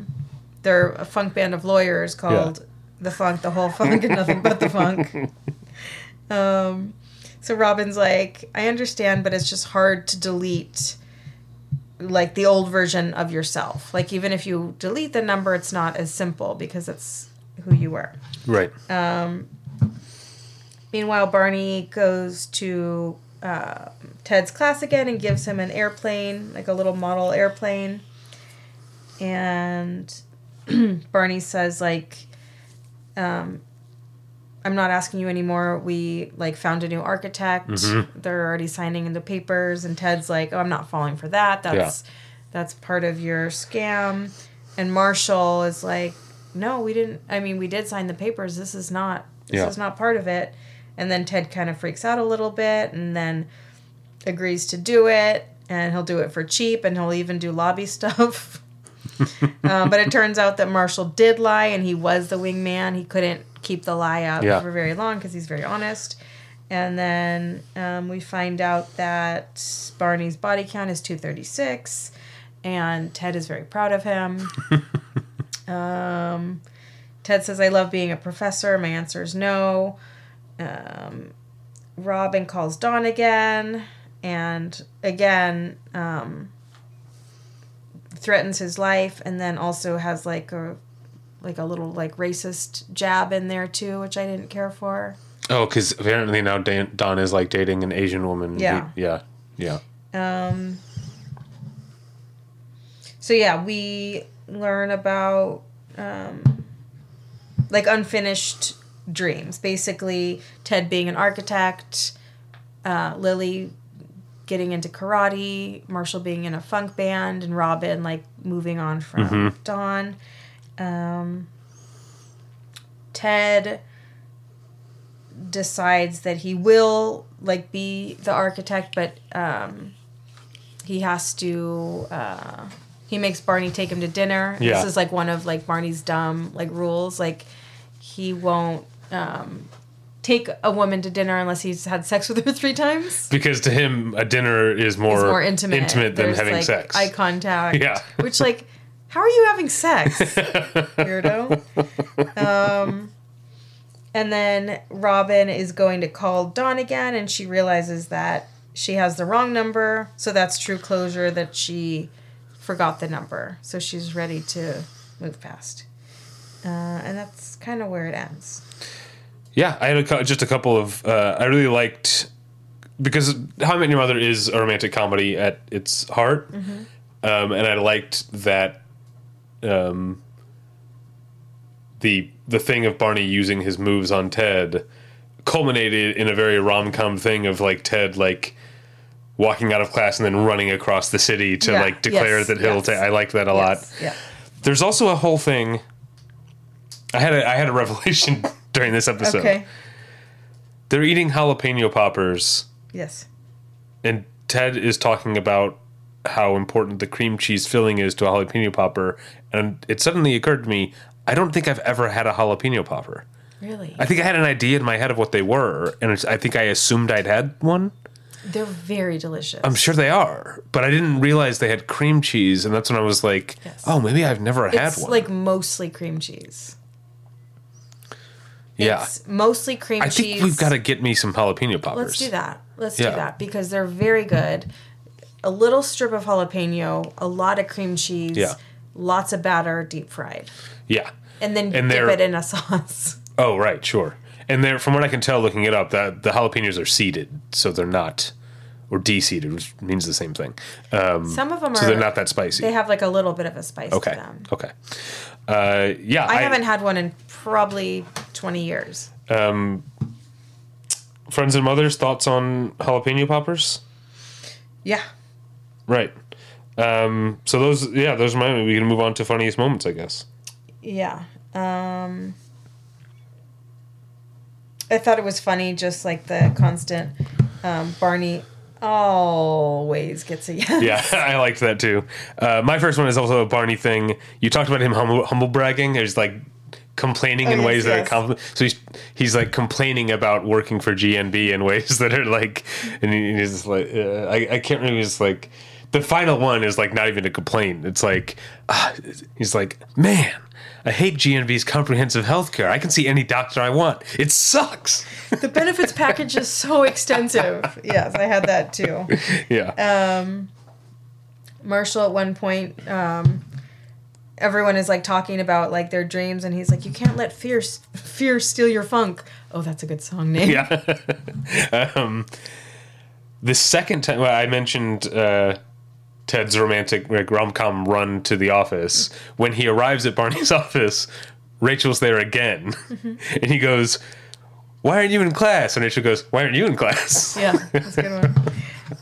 They're a funk band of lawyers called the Funk, the whole funk, and nothing but the funk. Um, so Robin's like, I understand, but it's just hard to delete like the old version of yourself. Like even if you delete the number, it's not as simple because it's who you were. Right. Um, meanwhile, Barney goes to uh, Ted's class again and gives him an airplane, like a little model airplane. And Barney says, like, um, I'm not asking you anymore. We like found a new architect. They're already signing in the papers, and Ted's like, "Oh, I'm not falling for that. That's that's part of your scam." And Marshall is like, "No, we didn't. I mean, we did sign the papers. This is not. This Yeah. is not part of it." And then Ted kind of freaks out a little bit, and then agrees to do it, and he'll do it for cheap, and he'll even do lobby stuff. um, but it turns out that Marshall did lie, and he was the wingman. He couldn't keep the lie out Yeah. for very long because he's very honest. And then um, we find out that Barney's body count is 236, and Ted is very proud of him. um, Ted says, I love being a professor. My answer is no. Um, Robin calls Don again, and again, um, threatens his life, and then also has like a like a little like racist jab in there too, which I didn't care for. Oh, because apparently now Dan- Don is like dating an Asian woman. Yeah. He- yeah. Yeah. Um, so yeah, we learn about um, like unfinished dreams. Basically, Ted being an architect, uh, Lily getting into karate, Marshall being in a funk band, and Robin like moving on from Don. Um, Ted decides that he will like be the architect, but um, he has to. Uh, he makes Barney take him to dinner. Yeah. This is like one of like Barney's dumb like rules. Like he won't um, take a woman to dinner unless he's had sex with her three times. Because to him, a dinner is more, more intimate. than There's, having like, sex. Eye contact. Yeah. Which like, how are you having sex, weirdo? Um, and then Robin is going to call Don again, and she realizes that she has the wrong number. So that's true closure that she forgot the number. So she's ready to move past. Uh, and that's kind of where it ends. Yeah, I had a, just a couple of. Uh, I really liked because How I Met Your Mother is a romantic comedy at its heart, um, and I liked that um, the the thing of Barney using his moves on Ted culminated in a very rom com thing of like Ted like walking out of class and then running across the city to Yeah. like declare Yes. that he'll Yes. take. I liked that a lot. Yeah. There's also a whole thing. I had a I had a revelation during this episode. Okay. They're eating jalapeno poppers, Yes. and Ted is talking about how important the cream cheese filling is to a jalapeno popper, and it suddenly occurred to me I don't think I've ever had a jalapeno popper. Really. I think I had an idea in my head of what they were, and it's, I think I assumed I'd had one. They're very delicious. I'm sure they are, but I didn't realize they had cream cheese, and that's when I was like, Yes. "Oh, maybe I've never had one." like mostly cream cheese. yeah, It's mostly cream I cheese. think we've got to get me some jalapeno poppers. Let's do that. Let's Yeah. do that because they're very good. A little strip of jalapeno, a lot of cream cheese, Yeah. Lots of batter, deep fried, Yeah. and then And dip it in a sauce. Oh, right, sure. And they're from what I can tell, looking it up, that the jalapenos are seeded, so they're not, or de-seeded, which means the same thing. Um, Some of them so are. they're not that spicy. They have like a little bit of a spice okay. to them. Okay. Uh, yeah. I, haven't had one in probably twenty years. friends and mothers thoughts on jalapeno poppers. Yeah. Right. Um, so those, yeah, those are my. We can move on to funniest moments, I guess. Yeah. Um I thought it was funny just like the constant um Barney always gets a yes. Yeah, I liked that too. Uh, my first one is also a Barney thing. You talked about him humble, humble bragging. He's like complaining Oh, in yes, ways that are yes. compliment. So he's he's like complaining about working for GNB in ways that are like, and he's like, uh, I I can't remember. He's like, the final one is like not even a complaint. It's like, ah, he's like, man. I hate GNB's comprehensive health care. I can see any doctor I want. It sucks. The benefits package is so extensive. Yes, I had that too. yeah. Marshall at one point um everyone is like talking about like their dreams and he's like you can't let fear fear steal your funk. Oh, that's a good song name. yeah. um, the second time well, I mentioned uh, Ted's romantic like, rom com run to the office, when he arrives at Barney's office, Rachel's there again, and he goes, "Why aren't you in class?" And Rachel goes, "Why aren't you in class?" Yeah, that's a good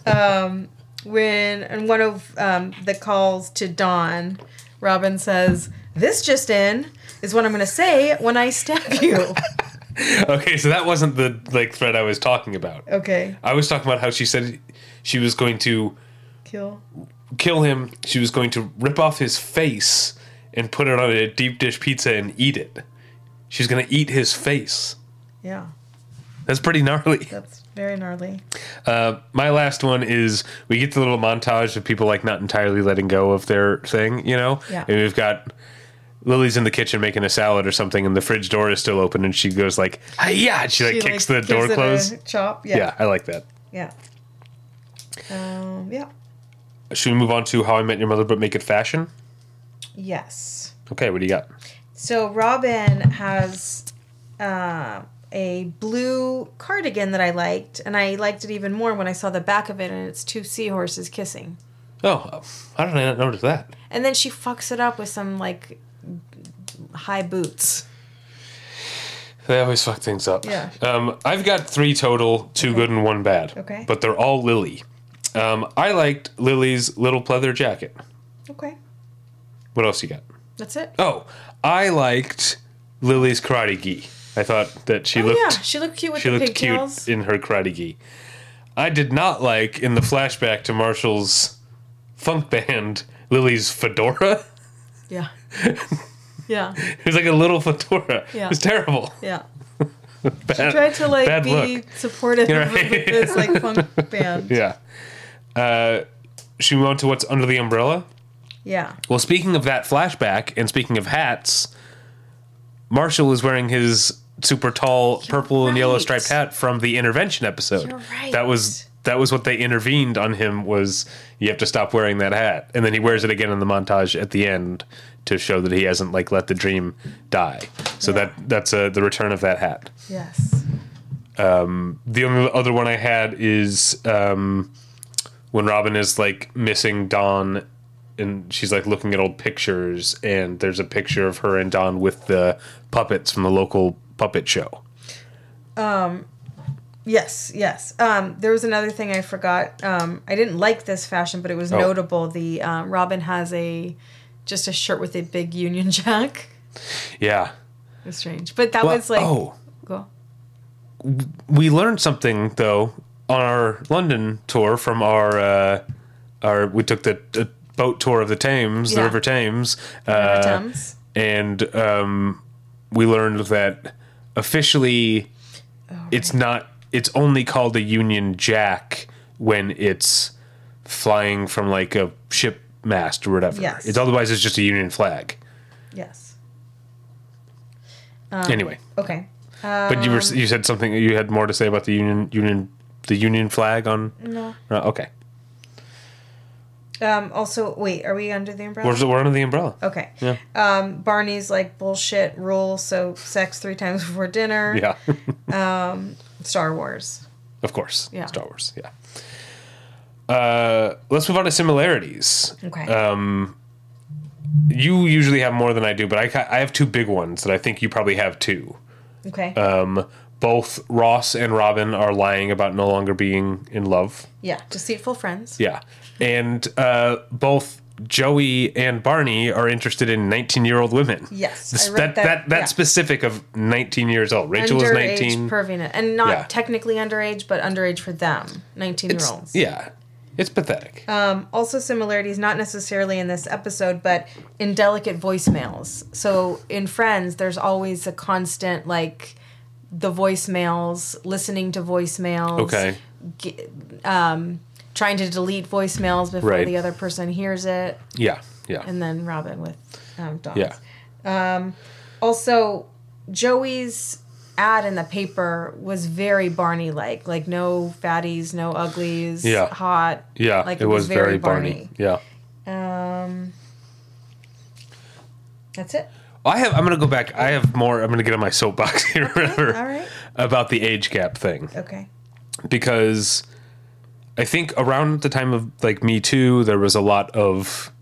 one. Um, when and one of um, the calls to Don, Robin says, "This just in is what I'm going to say when I stab you." okay, so that wasn't the like thread I was talking about. okay, I was talking about how she said she was going to kill. Kill him. She was going to rip off his face and put it on a deep dish pizza and eat it. She's going to eat his face. Yeah, That's pretty gnarly. that's very gnarly. Uh, my last one is we get the little montage of people like not entirely letting go of their thing, you know? Yeah. And we've got Lily's in the kitchen making a salad or something, and the fridge door is still open, and she goes like, yeah!" And she like She, kicks the gives door closed. Chop. Yeah. Yeah. I like that. Yeah. Um, yeah. Should we move on to How I Met Your Mother, but make it fashion? Yes. Okay, what do you got? So Robin has uh, a blue cardigan that I liked, and I liked it even more when I saw the back of it, and it's two seahorses kissing. Oh, how did I not notice that? And then she fucks it up with some like high boots. They always fuck things up. Yeah. Um, I've got three total, two good and one bad. Okay. But they're all Lily. Um, I liked Lily's little pleather jacket. Okay, What else you got? that's it. Oh, I liked Lily's karate gi. I thought that she oh looked yeah, she looked cute with she the looked pigtails. cute in her karate gi. I did not like in the flashback to Marshall's funk band Lily's fedora. Yeah. Yeah. It was like a little fedora. Yeah. It was terrible. Yeah. Bad, She tried to like be look. supportive You're of right. this like funk band. Yeah. Uh, should we move on to what's under the umbrella? Yeah. Well, speaking of that flashback, and speaking of hats, Marshall is wearing his super tall purple and yellow striped hat from the intervention episode. You're right. That was that was what they intervened on him was you have to stop wearing that hat, and then he wears it again in the montage at the end to show that he hasn't like let the dream die. So Yeah. that that's uh, the return of that hat. Yes. Um, the only other one I had is um, when Robin is like missing Don, and she's like looking at old pictures, and there's a picture of her and Don with the puppets from the local puppet show. Um Yes, yes. Um, there was another thing I forgot. Um, I didn't like this fashion, but it was Oh. notable. The um, Robin has a just a shirt with a big Union Jack. Yeah. It was strange, but that Well, was like oh, go. we learned something though on our London tour from our uh, our we took the, the boat tour of the Thames, the River Thames, River uh, Thames. and um, we learned that officially Oh, it's not. It's only called a Union Jack when it's flying from like a ship mast or whatever. Yes. It's otherwise it's just a Union flag. Yes. anyway, Okay. but you were you said something. You had more to say about the Union Union the Union flag on. No. Okay. Um, also, wait, are we under the umbrella? We're, we're under the umbrella. Okay. Yeah. Um, Barney's like bullshit rule, so sex three times before dinner. Yeah. Star Wars. of course. Yeah. Star Wars. Yeah. Uh, let's move on to similarities. Okay. Um, you usually have more than I do, but I, I have two big ones that I think you probably have too. okay. Um, both Ross and Robin are lying about no longer being in love. yeah. Deceitful friends. Yeah. And uh, both Joey and Barney are interested in 19 year old women. Yes, This- that, that, that, that yeah. specific of 19 years old. Rachel underage 19. perviness. And not Yeah. technically underage, but underage for them. 19 year olds. Yeah. It's pathetic. Um, also similarities, not necessarily in this episode, but in delicate voicemails. So in Friends, there's always a constant like the voicemails, listening to voicemails. okay. um, trying to delete voicemails before Right. the other person hears it, Yeah. Yeah. and then Robin with um, dogs. yeah. Um, Also, Joey's ad in the paper was very Barney like, like no fatties, no uglies, Yeah. hot. Yeah. like it, was, very Barney. Yeah. Um, that's it. I have. I'm gonna go back. I have more. I'm gonna get on my soapbox here All right. about the age gap thing Okay. because I think around the time of like Me Too, there was a lot of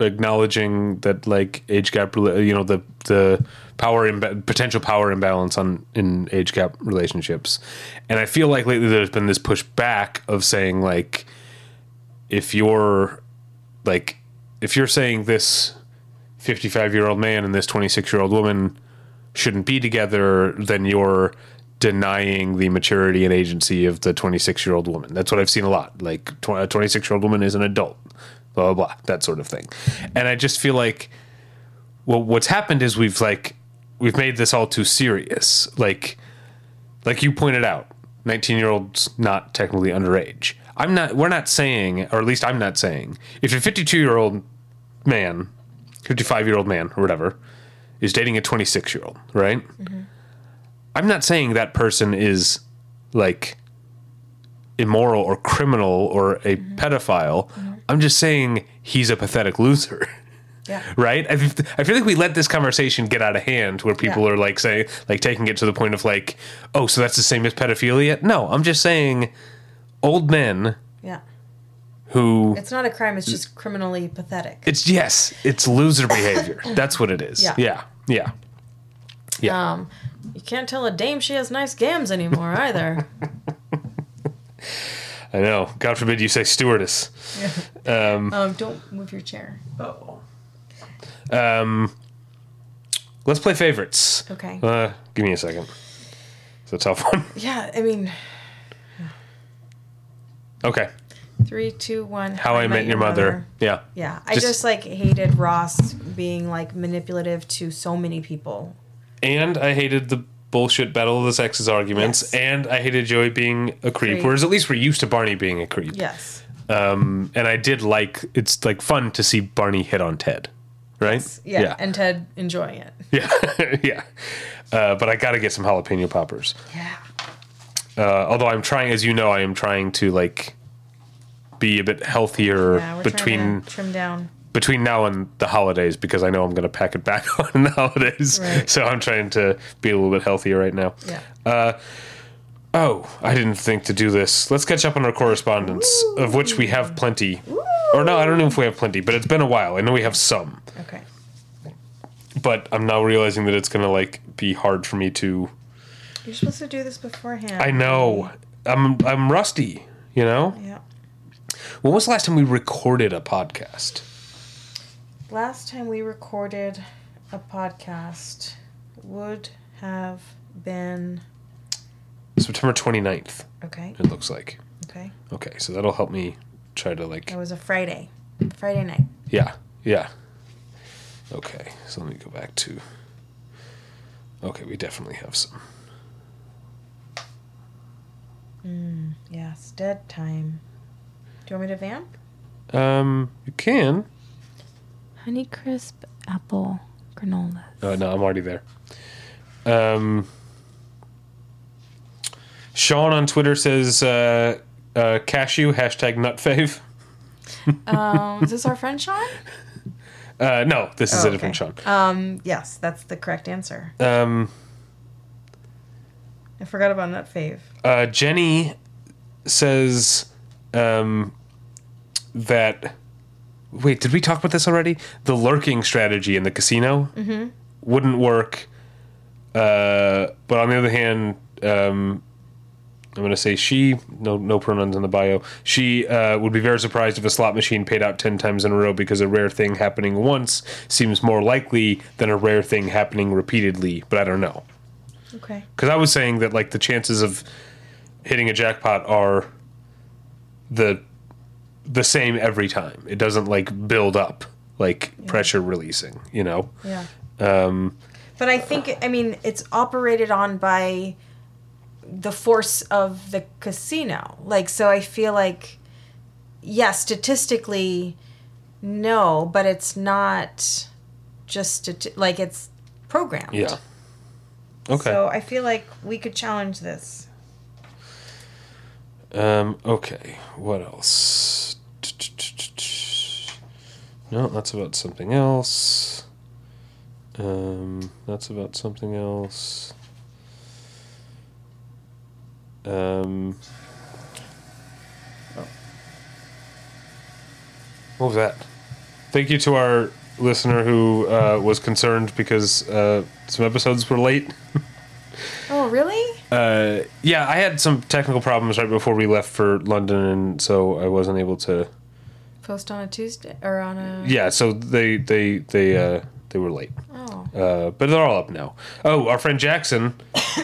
acknowledging that like age gap. You know the the power imba- potential power imbalance on in age gap relationships, and I feel like lately there's been this pushback of saying like if you're like if you're saying this 55 year old man and this 26 year old woman shouldn't be together, then you're denying the maturity and agency of the 26 year old woman. That's what I've seen a lot. Like, a 26 year old woman is an adult, blah, blah, blah, that sort of thing. And I just feel like, well, what's happened is we've like, we've made this all too serious. Like, like you pointed out, 19 year olds not technically underage. I'm not, we're not saying, or at least I'm not saying, if a 52 year old man 55 year old man or whatever is dating a 26 year old, right? Mm-hmm. I'm not saying that person is like immoral or criminal or a mm-hmm. pedophile. Mm-hmm. I'm just saying he's a pathetic loser. Yeah. Right? I feel like we let this conversation get out of hand where people Yeah. are like saying, like taking it to the point of like, oh, so that's the same as pedophilia? No, I'm just saying old men Yeah. Who It's not a crime. It's just criminally pathetic. It's yes, it's loser behavior. That's what it is. Yeah. Yeah. Yeah. Yeah. Um, you can't tell a dame she has nice gams anymore either. I know. God forbid you say stewardess. Yeah. um, don't move your chair. Oh. Um, let's play favorites. Okay. Uh, give me a second. It's a tough one. Yeah, I mean, Okay. Three, two, one. How I Met Your Mother. Yeah. Yeah, I Just- just, like hated Ross being like manipulative to so many people. And I hated the bullshit battle of the sexes arguments. Yes. And I hated Joey being a creep. Creep. Whereas at least we're used to Barney being a creep. Yes. Um, And I did like it's like fun to see Barney hit on Ted. Right? Yeah, Yeah. and Ted enjoying it. yeah. yeah. Uh, but I got to get some jalapeno poppers. Yeah. Uh, although I'm trying, as you know, I am trying to like be a bit healthier Yeah, between trim down. between now and the holidays because I know I'm going to pack it back on the holidays. Right. So I'm trying to be a little bit healthier right now. Yeah. Uh, oh, I didn't think to do this. Let's catch up on our correspondence, of which we have plenty. Or no, I don't know if we have plenty, but it's been a while. I know we have some, Okay. but I'm now realizing that it's gonna like be hard for me to. You're supposed to do this beforehand. I know. I'm I'm rusty. You know. Yeah. When was the last time we recorded a podcast? Last time we recorded a podcast would have been September 29th, okay. it looks like. Okay. Okay, so that'll help me try to like It was a Friday. Friday night. Yeah, yeah. Okay, so let me go back to. Okay, we definitely have some. Mm, yes, dead time. Do you want me to vamp? Um, you can. Honeycrisp apple granola. Uh, no, I'm already there. Um, Sean on Twitter says uh, uh, cashew hashtag nutfave. Um, is this our friend Sean? Uh, no, this is Oh, a different okay. Sean. Um, yes, that's the correct answer. Um, I forgot about nut fave. uh, Jenny says um, that. Wait, did we talk about this already? The lurking strategy in the casino wouldn't work. Uh, but on the other hand, um, I'm going to say she, no, no pronouns in the bio. She uh, would be very surprised if a slot machine paid out 10 times in a row because a rare thing happening once seems more likely than a rare thing happening repeatedly. But I don't know. Okay. Because I was saying that like the chances of hitting a jackpot are the the same every time. It doesn't like build up like pressure releasing, you know. Yeah. Um, But I think I mean it's operated on by the force of the casino. Like so I feel like yeah, statistically no, but it's not just stati- like it's programmed. yeah. Okay. So I feel like we could challenge this. Um, okay. What else? No, that's about something else. Um, that's about something else. Um, what was that? Thank you to our listener who uh, was concerned because uh, some episodes were late. Really? Uh, yeah, I had some technical problems right before we left for London, and so I wasn't able to. Post on a Tuesday or on a Yeah, so they they they uh, they were late, Oh. uh, but they're all up now. Oh, our friend Jackson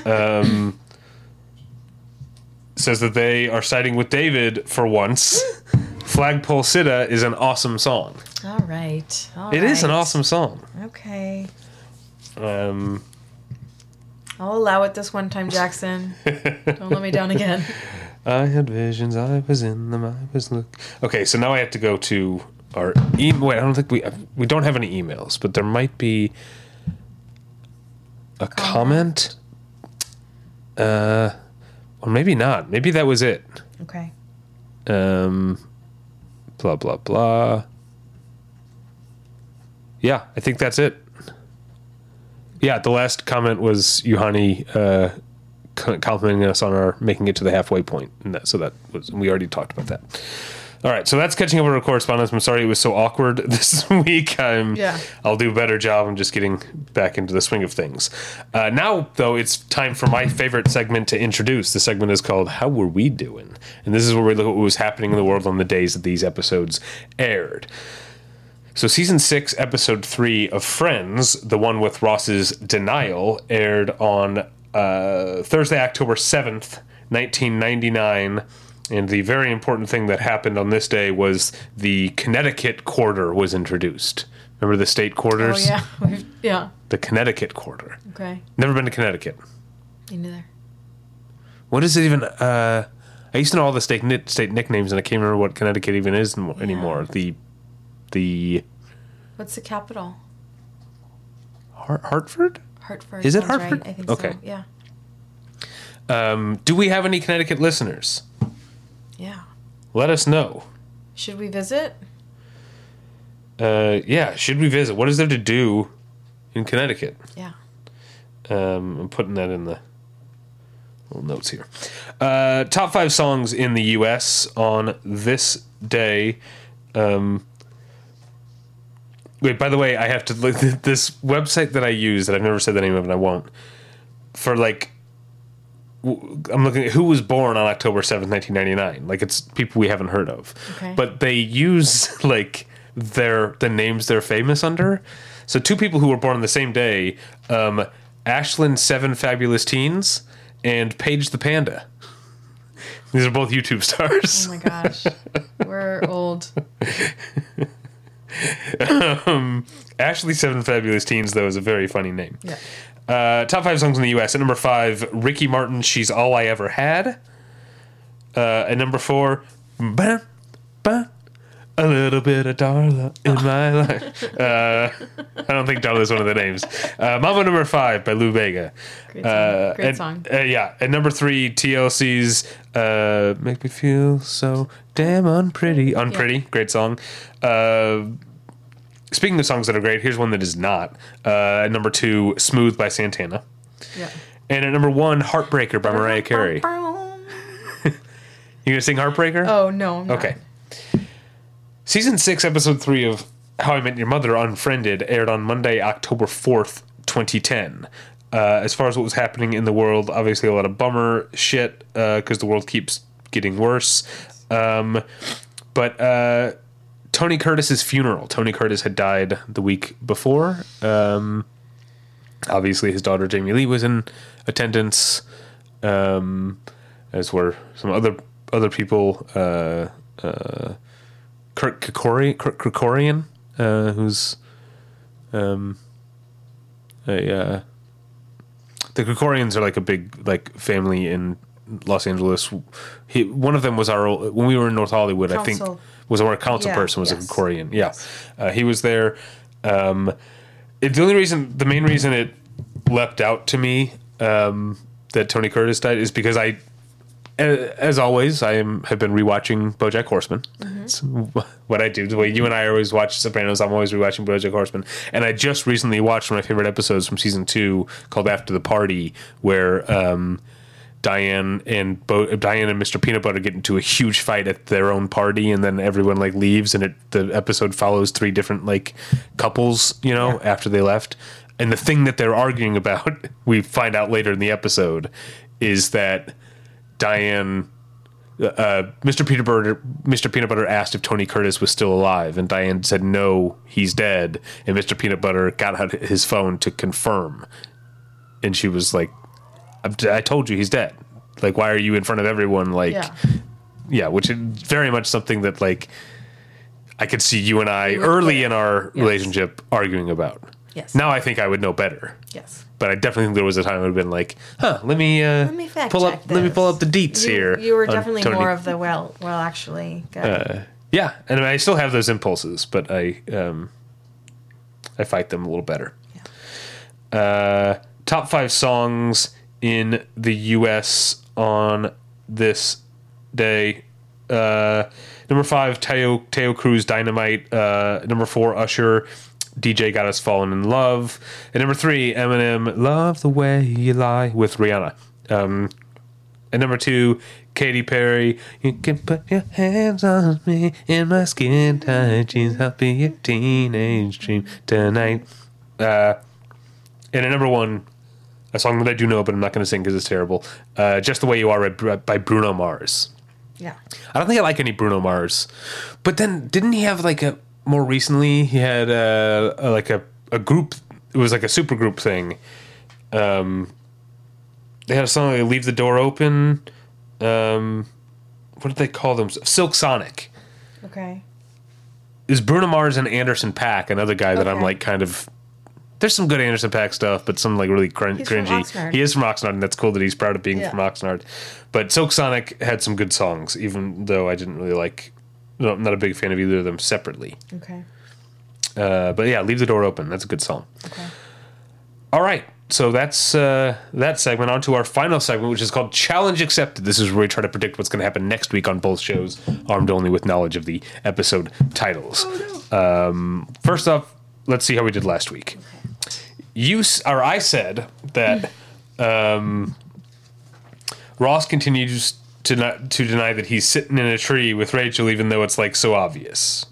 um, says that they are siding with David for once. Flagpole Sitta is an awesome song. All right. All It is an awesome song. Okay. Um, I'll allow it this one time, Jackson. Don't let me down again. I had visions. I was in them. I was look. Okay, so now I have to go to our email. Wait, I don't think we we don't have any emails, but there might be a comment. Uh, or maybe not. Maybe that was it. Okay. Um, blah blah blah. Yeah, I think that's it. Yeah, the last comment was Yohani uh, complimenting us on our making it to the halfway point, and that, so that was we already talked about that. All right, so that's catching up with our correspondence. I'm sorry it was so awkward this week. I'm, Yeah. I'll do a better job. I'm just getting back into the swing of things. Uh, now, though, it's time for my favorite segment to introduce. The segment is called "How Were We Doing?" and this is where we look at what was happening in the world on the days that these episodes aired. So, season six, episode three of Friends, the one with Ross's denial, aired on uh, Thursday, October 7th, 1999. And the very important thing that happened on this day was the Connecticut quarter was introduced. Remember the state quarters? Oh yeah. Yeah. The Connecticut quarter. Okay. Never been to Connecticut. Me neither. What is it even? Uh, I used to know all the state, state nicknames, and I can't remember what Connecticut even is anymore. anymore. The the What's the capital? Hart- Hartford. Hartford. Is it Hartford? Right. I think Okay. so. Yeah. Um, do we have any Connecticut listeners? Yeah. Let us know. Should we visit? Uh, yeah, should we visit? What is there to do in Connecticut? Yeah. Um, I'm putting that in the little notes here. Uh, top five songs in the U.S. on this day. Um, wait, by the way, I have to look this website that I use that I've never said the name of, and I won't. For like, I'm looking at who was born on October seventh, nineteen ninety nine. Like it's people we haven't heard of, Okay. but they use like their the names they're famous under. So two people who were born on the same day, um, Ashlyn Seven Fabulous Teens and Paige the Panda. These are both YouTube stars. Oh my gosh. We're old. Ashley Seven Fabulous Teens, though, is a very funny name. Yeah. Uh, top five songs in the U.S. At number five, Ricky Martin, "She's All I Ever Had." Uh, at number four, ba, ba, a little bit of Darla in my life. Uh, I don't think Darla is one of the names. Uh, Mambo number five by Lou Bega. Great song. Uh, Great and- song. uh, yeah. At number three, TLC's uh, "Make Me Feel So Damn Unpretty." Unpretty, great song. Uh, speaking of songs that are great, here's one that is not. Uh, number two, "Smooth" by Santana. Yeah. And at number one, Heartbreaker by Mariah Carey. You gonna sing Heartbreaker? Oh no. I'm not. Okay. Season six, episode three of How I Met Your Mother, Unfriended, aired on Monday, October 4th, 2010. Uh, as far as what was happening in the world, obviously a lot of bummer shit because the world keeps getting worse. Um, but uh, Tony Curtis's funeral. Tony Curtis had died the week before. Um, obviously, his daughter Jamie Lee was in attendance, um, as were some other other people. Uh, uh, Kirk Kerkorian, uh, who's um, a uh, the Krikorians are like a big like family in Los Angeles. He, one of them was our when we were in North Hollywood. I think Council. Was our council Yeah, person was yes. a Krikorian. Yeah, uh, he was there. Um, it, the only reason, the main reason it leapt out to me um, that Tony Curtis died is because I, as always, I am have been rewatching BoJack Horseman. It's what I do. The way you and I always watch Sopranos, I'm always rewatching BoJack Horseman. And I just recently watched one of my favorite episodes from season two called After the Party, where um, Diane and Bo- Diane and Mr. Peanut Butter get into a huge fight at their own party, and then everyone like leaves, and it the episode follows three different like couples, you know, after they left. And the thing that they're arguing about, we find out later in the episode, is that Diane, uh, Mr. Peanut Butter, Mr. Peanut Butter asked if Tony Curtis was still alive, and Diane said no, he's dead. And Mr. Peanut Butter got out his phone to confirm, and she was like, "I'm- "I told you he's dead. Like, why are you in front of everyone? Like, Yeah. yeah, which is very much something that like I could see you and I early in our Yes. relationship arguing about. Yes. Now I think I would know better. Yes. But I definitely think there was a time I would have been like, huh, let me uh, Let me pull up let me pull up the deets You, here. you were definitely Tony- more of the well, well, actually. Guy. Yeah, and I still have those impulses, but I um I fight them a little better. Uh top 5 songs in the US on this day. Uh number 5 Taio Taio Cruz Dynamite, uh number 4 Usher DJ Got Us Falling in Love. And number 3 Eminem Love the Way You Lie with Rihanna. Um and number two, Katy Perry. You can put your hands on me in my skin tight jeans. I'll be your teenage dream tonight. Uh, and at number one, a song that I do know, but I'm not going to sing because it's terrible. Uh, Just the Way You Are by, by Bruno Mars. yeah. I don't think I like any Bruno Mars, but then didn't he have like a more recently? He had a, a like a, a group. It was like a super group thing. Um, they had a song like "Leave the Door Open." Um, what did they call them? Silk Sonic. Okay. Is Bruno Mars and Anderson .Paak another guy that I'm like kind of. There's some good Anderson .Paak stuff, but some like really crin- He's from cringy. Oxnard. He is from Oxnard, and that's cool that he's proud of being Yeah. from Oxnard. But Silk Sonic had some good songs, even though I didn't really like. No, I'm not a big fan of either of them separately. Okay. Uh, but yeah, leave the door open. That's a good song. Okay. All right, so that's uh, that segment. On to our final segment, which is called Challenge Accepted. This is where we try to predict what's going to happen next week on both shows, armed only with knowledge of the episode titles. Oh um, first off, let's see how we did last week. You or I said that um, Ross continues to not to deny that he's sitting in a tree with Rachel, even though it's like so obvious.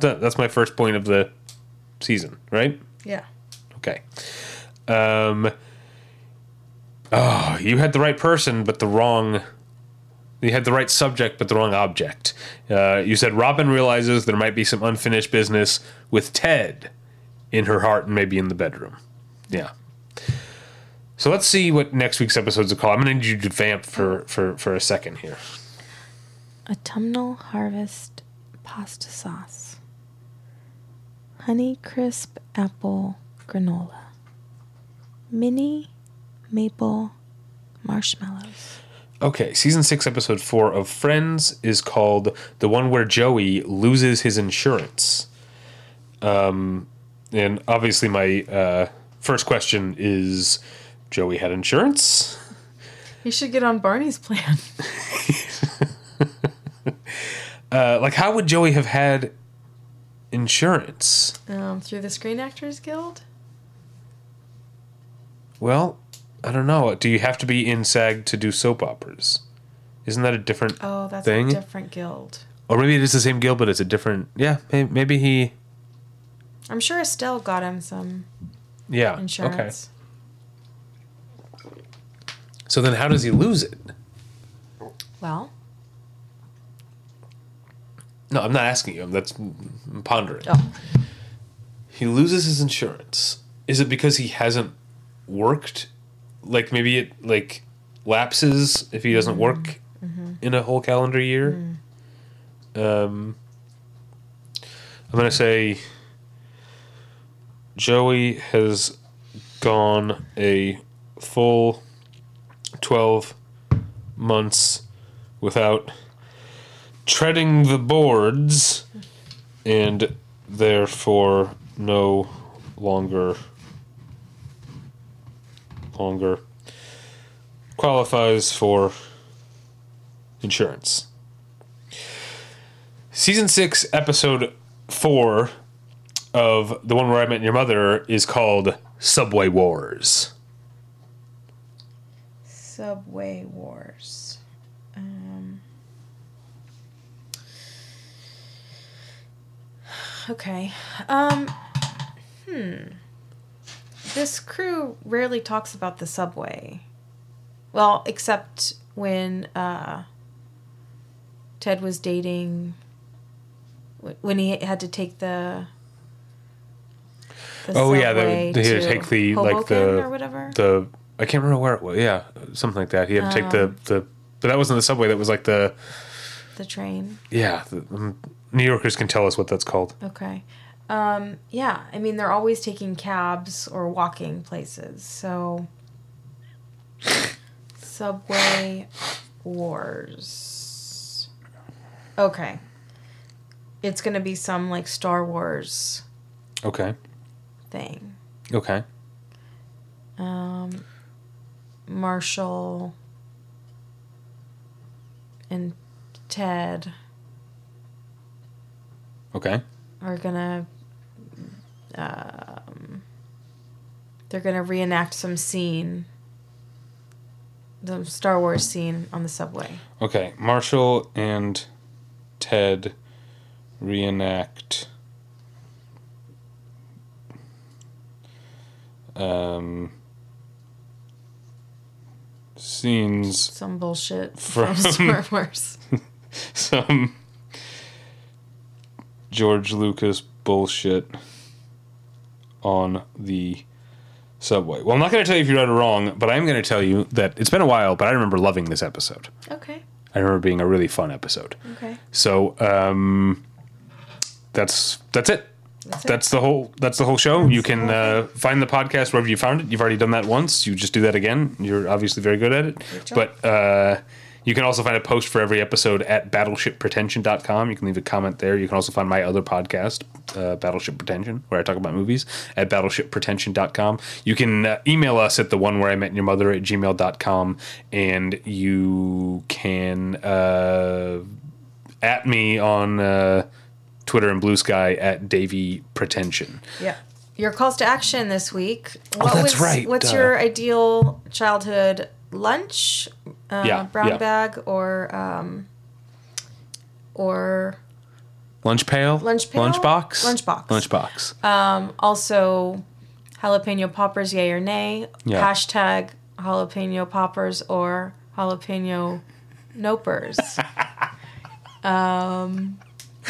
That, that's my first point of the season, right? Yeah. Okay. Um. Oh, you had the right person, but the wrong. You had the right subject, but the wrong object. Uh, you said Robin realizes there might be some unfinished business with Ted in her heart and maybe in the bedroom. Yeah. So let's see what next week's episodes are called. I'm going to need you to vamp for, for, for a second here. Autumnal harvest pasta sauce. Honey crisp apple granola. Mini maple marshmallows. Okay, season six, episode four of Friends is called the one where Joey loses his insurance. Um, and obviously, my uh, first question is Joey had insurance? You should get on Barney's plan. Uh, like, how would Joey have had insurance? Um, through the Screen Actors Guild? Well, I don't know. Do you have to be in SAG to do soap operas? Isn't that a different Oh, that's thing? a different guild. or maybe it is the same guild, but it's a different. Yeah, maybe, maybe he. I'm sure Estelle got him some Yeah. Okay. So then, how does he lose it? Well, No, I'm not asking you. That's I'm pondering. oh, He loses his insurance. Is it because he hasn't worked? Like maybe it like lapses if he doesn't work mm-hmm. Mm-hmm. in a whole calendar year. Mm. Um, I'm gonna say Joey has gone a full twelve months without treading the boards and therefore no longer longer qualifies for insurance. Season 6 episode 4 of the one where I met your mother is called Subway Wars. Subway Wars. Um, okay. Um, hmm. This crew rarely talks about the subway. Well, except when uh, Ted was dating. When he had to take the. The Oh, yeah, the- subway he had to take the, like, the- or whatever. The I can't remember where it was. Yeah, something like that. He had to take the the but that wasn't the subway. That was like the the train. yeah. The, um, New Yorkers can tell us what that's called. Okay. Um, yeah, I mean they're always taking cabs or walking places. So Subway Wars. Okay. It's going to be some like Star Wars Okay. Thing. Okay. Um Marshall and Ted Okay. are gonna um, they're gonna reenact some scene the Star Wars scene on the subway. Okay. Marshall and Ted reenact um scenes Some bullshit From- from, Star Wars. some George Lucas bullshit on the subway. Well, I'm not going to tell you if you're right or wrong, but I'm going to tell you that it's been a while, but I remember loving this episode. Okay. I remember being a really fun episode. Okay. So, um, that's that's it. That's. That's the whole. That's the whole show. you can uh, find the podcast wherever you found it. You've already done that once. You just do that again. You're obviously very good at it. But uh, you can also find a post for every episode at battleshippretension.com. You can leave a comment there. You can also find my other podcast, uh, Battleship Pretension, where I talk about movies at battleshippretension.com. You can uh, email us at the one where I met your mother at gmail.com. And you can uh, at me on uh, Twitter and Bluesky at Davy Pretension. Yeah. Your calls to action this week. What Oh, that's right, What's uh, your ideal childhood lunch uh, Yeah, brown yeah. bag or um, or Lunch pail. Lunch pail? Lunchbox. Lunchbox. Lunchbox. um, also jalapeno poppers, yay or nay. Yeah. Hashtag jalapeno poppers or jalapeno nopers. um,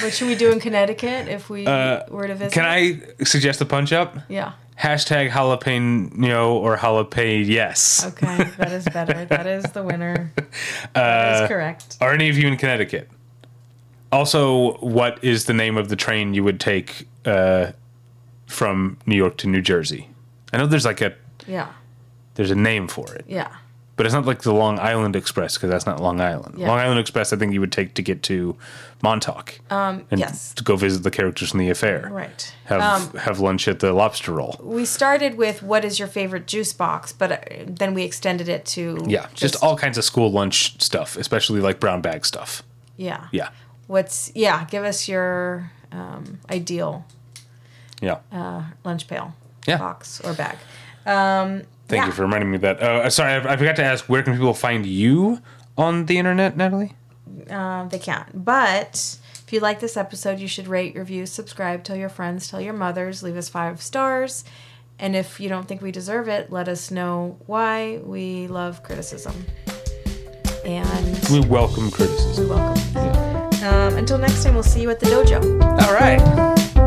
what should we do in Connecticut if we were to visit? Can I suggest a punch up? Yeah. Hashtag jalapeno or jalapeno yes. Okay, that is better. That is the winner. Uh, That is correct. Are any of you in Connecticut? Also, what is the name of the train you would take uh, from New York to New Jersey? I know there's like a Yeah. there's a name for it, Yeah. But it's not like the Long Island Express because that's not Long Island. Yeah. Long Island Express, I think you would take to get to Montauk Um, and yes. to go visit the characters in the affair. Right. Have Um, have lunch at the Lobster Roll. we started with what is your favorite juice box, but uh, then we extended it to Yeah, just, all kinds of school lunch stuff, especially like brown bag stuff. yeah Yeah, What's yeah? Give us your um, ideal yeah. lunch pail, Yeah. box or bag. Um, Thank yeah. you for reminding me of that. Uh, sorry, I, I forgot to ask. Where can people find you on the internet, Natalie? Um, they can't. But if you like this episode, you should rate, review, subscribe, tell your friends, tell your mothers, leave us five stars. And if you don't think we deserve it, let us know why. We love criticism. And We welcome criticism. we welcome. Um, until next time, we'll see you at the dojo. All right.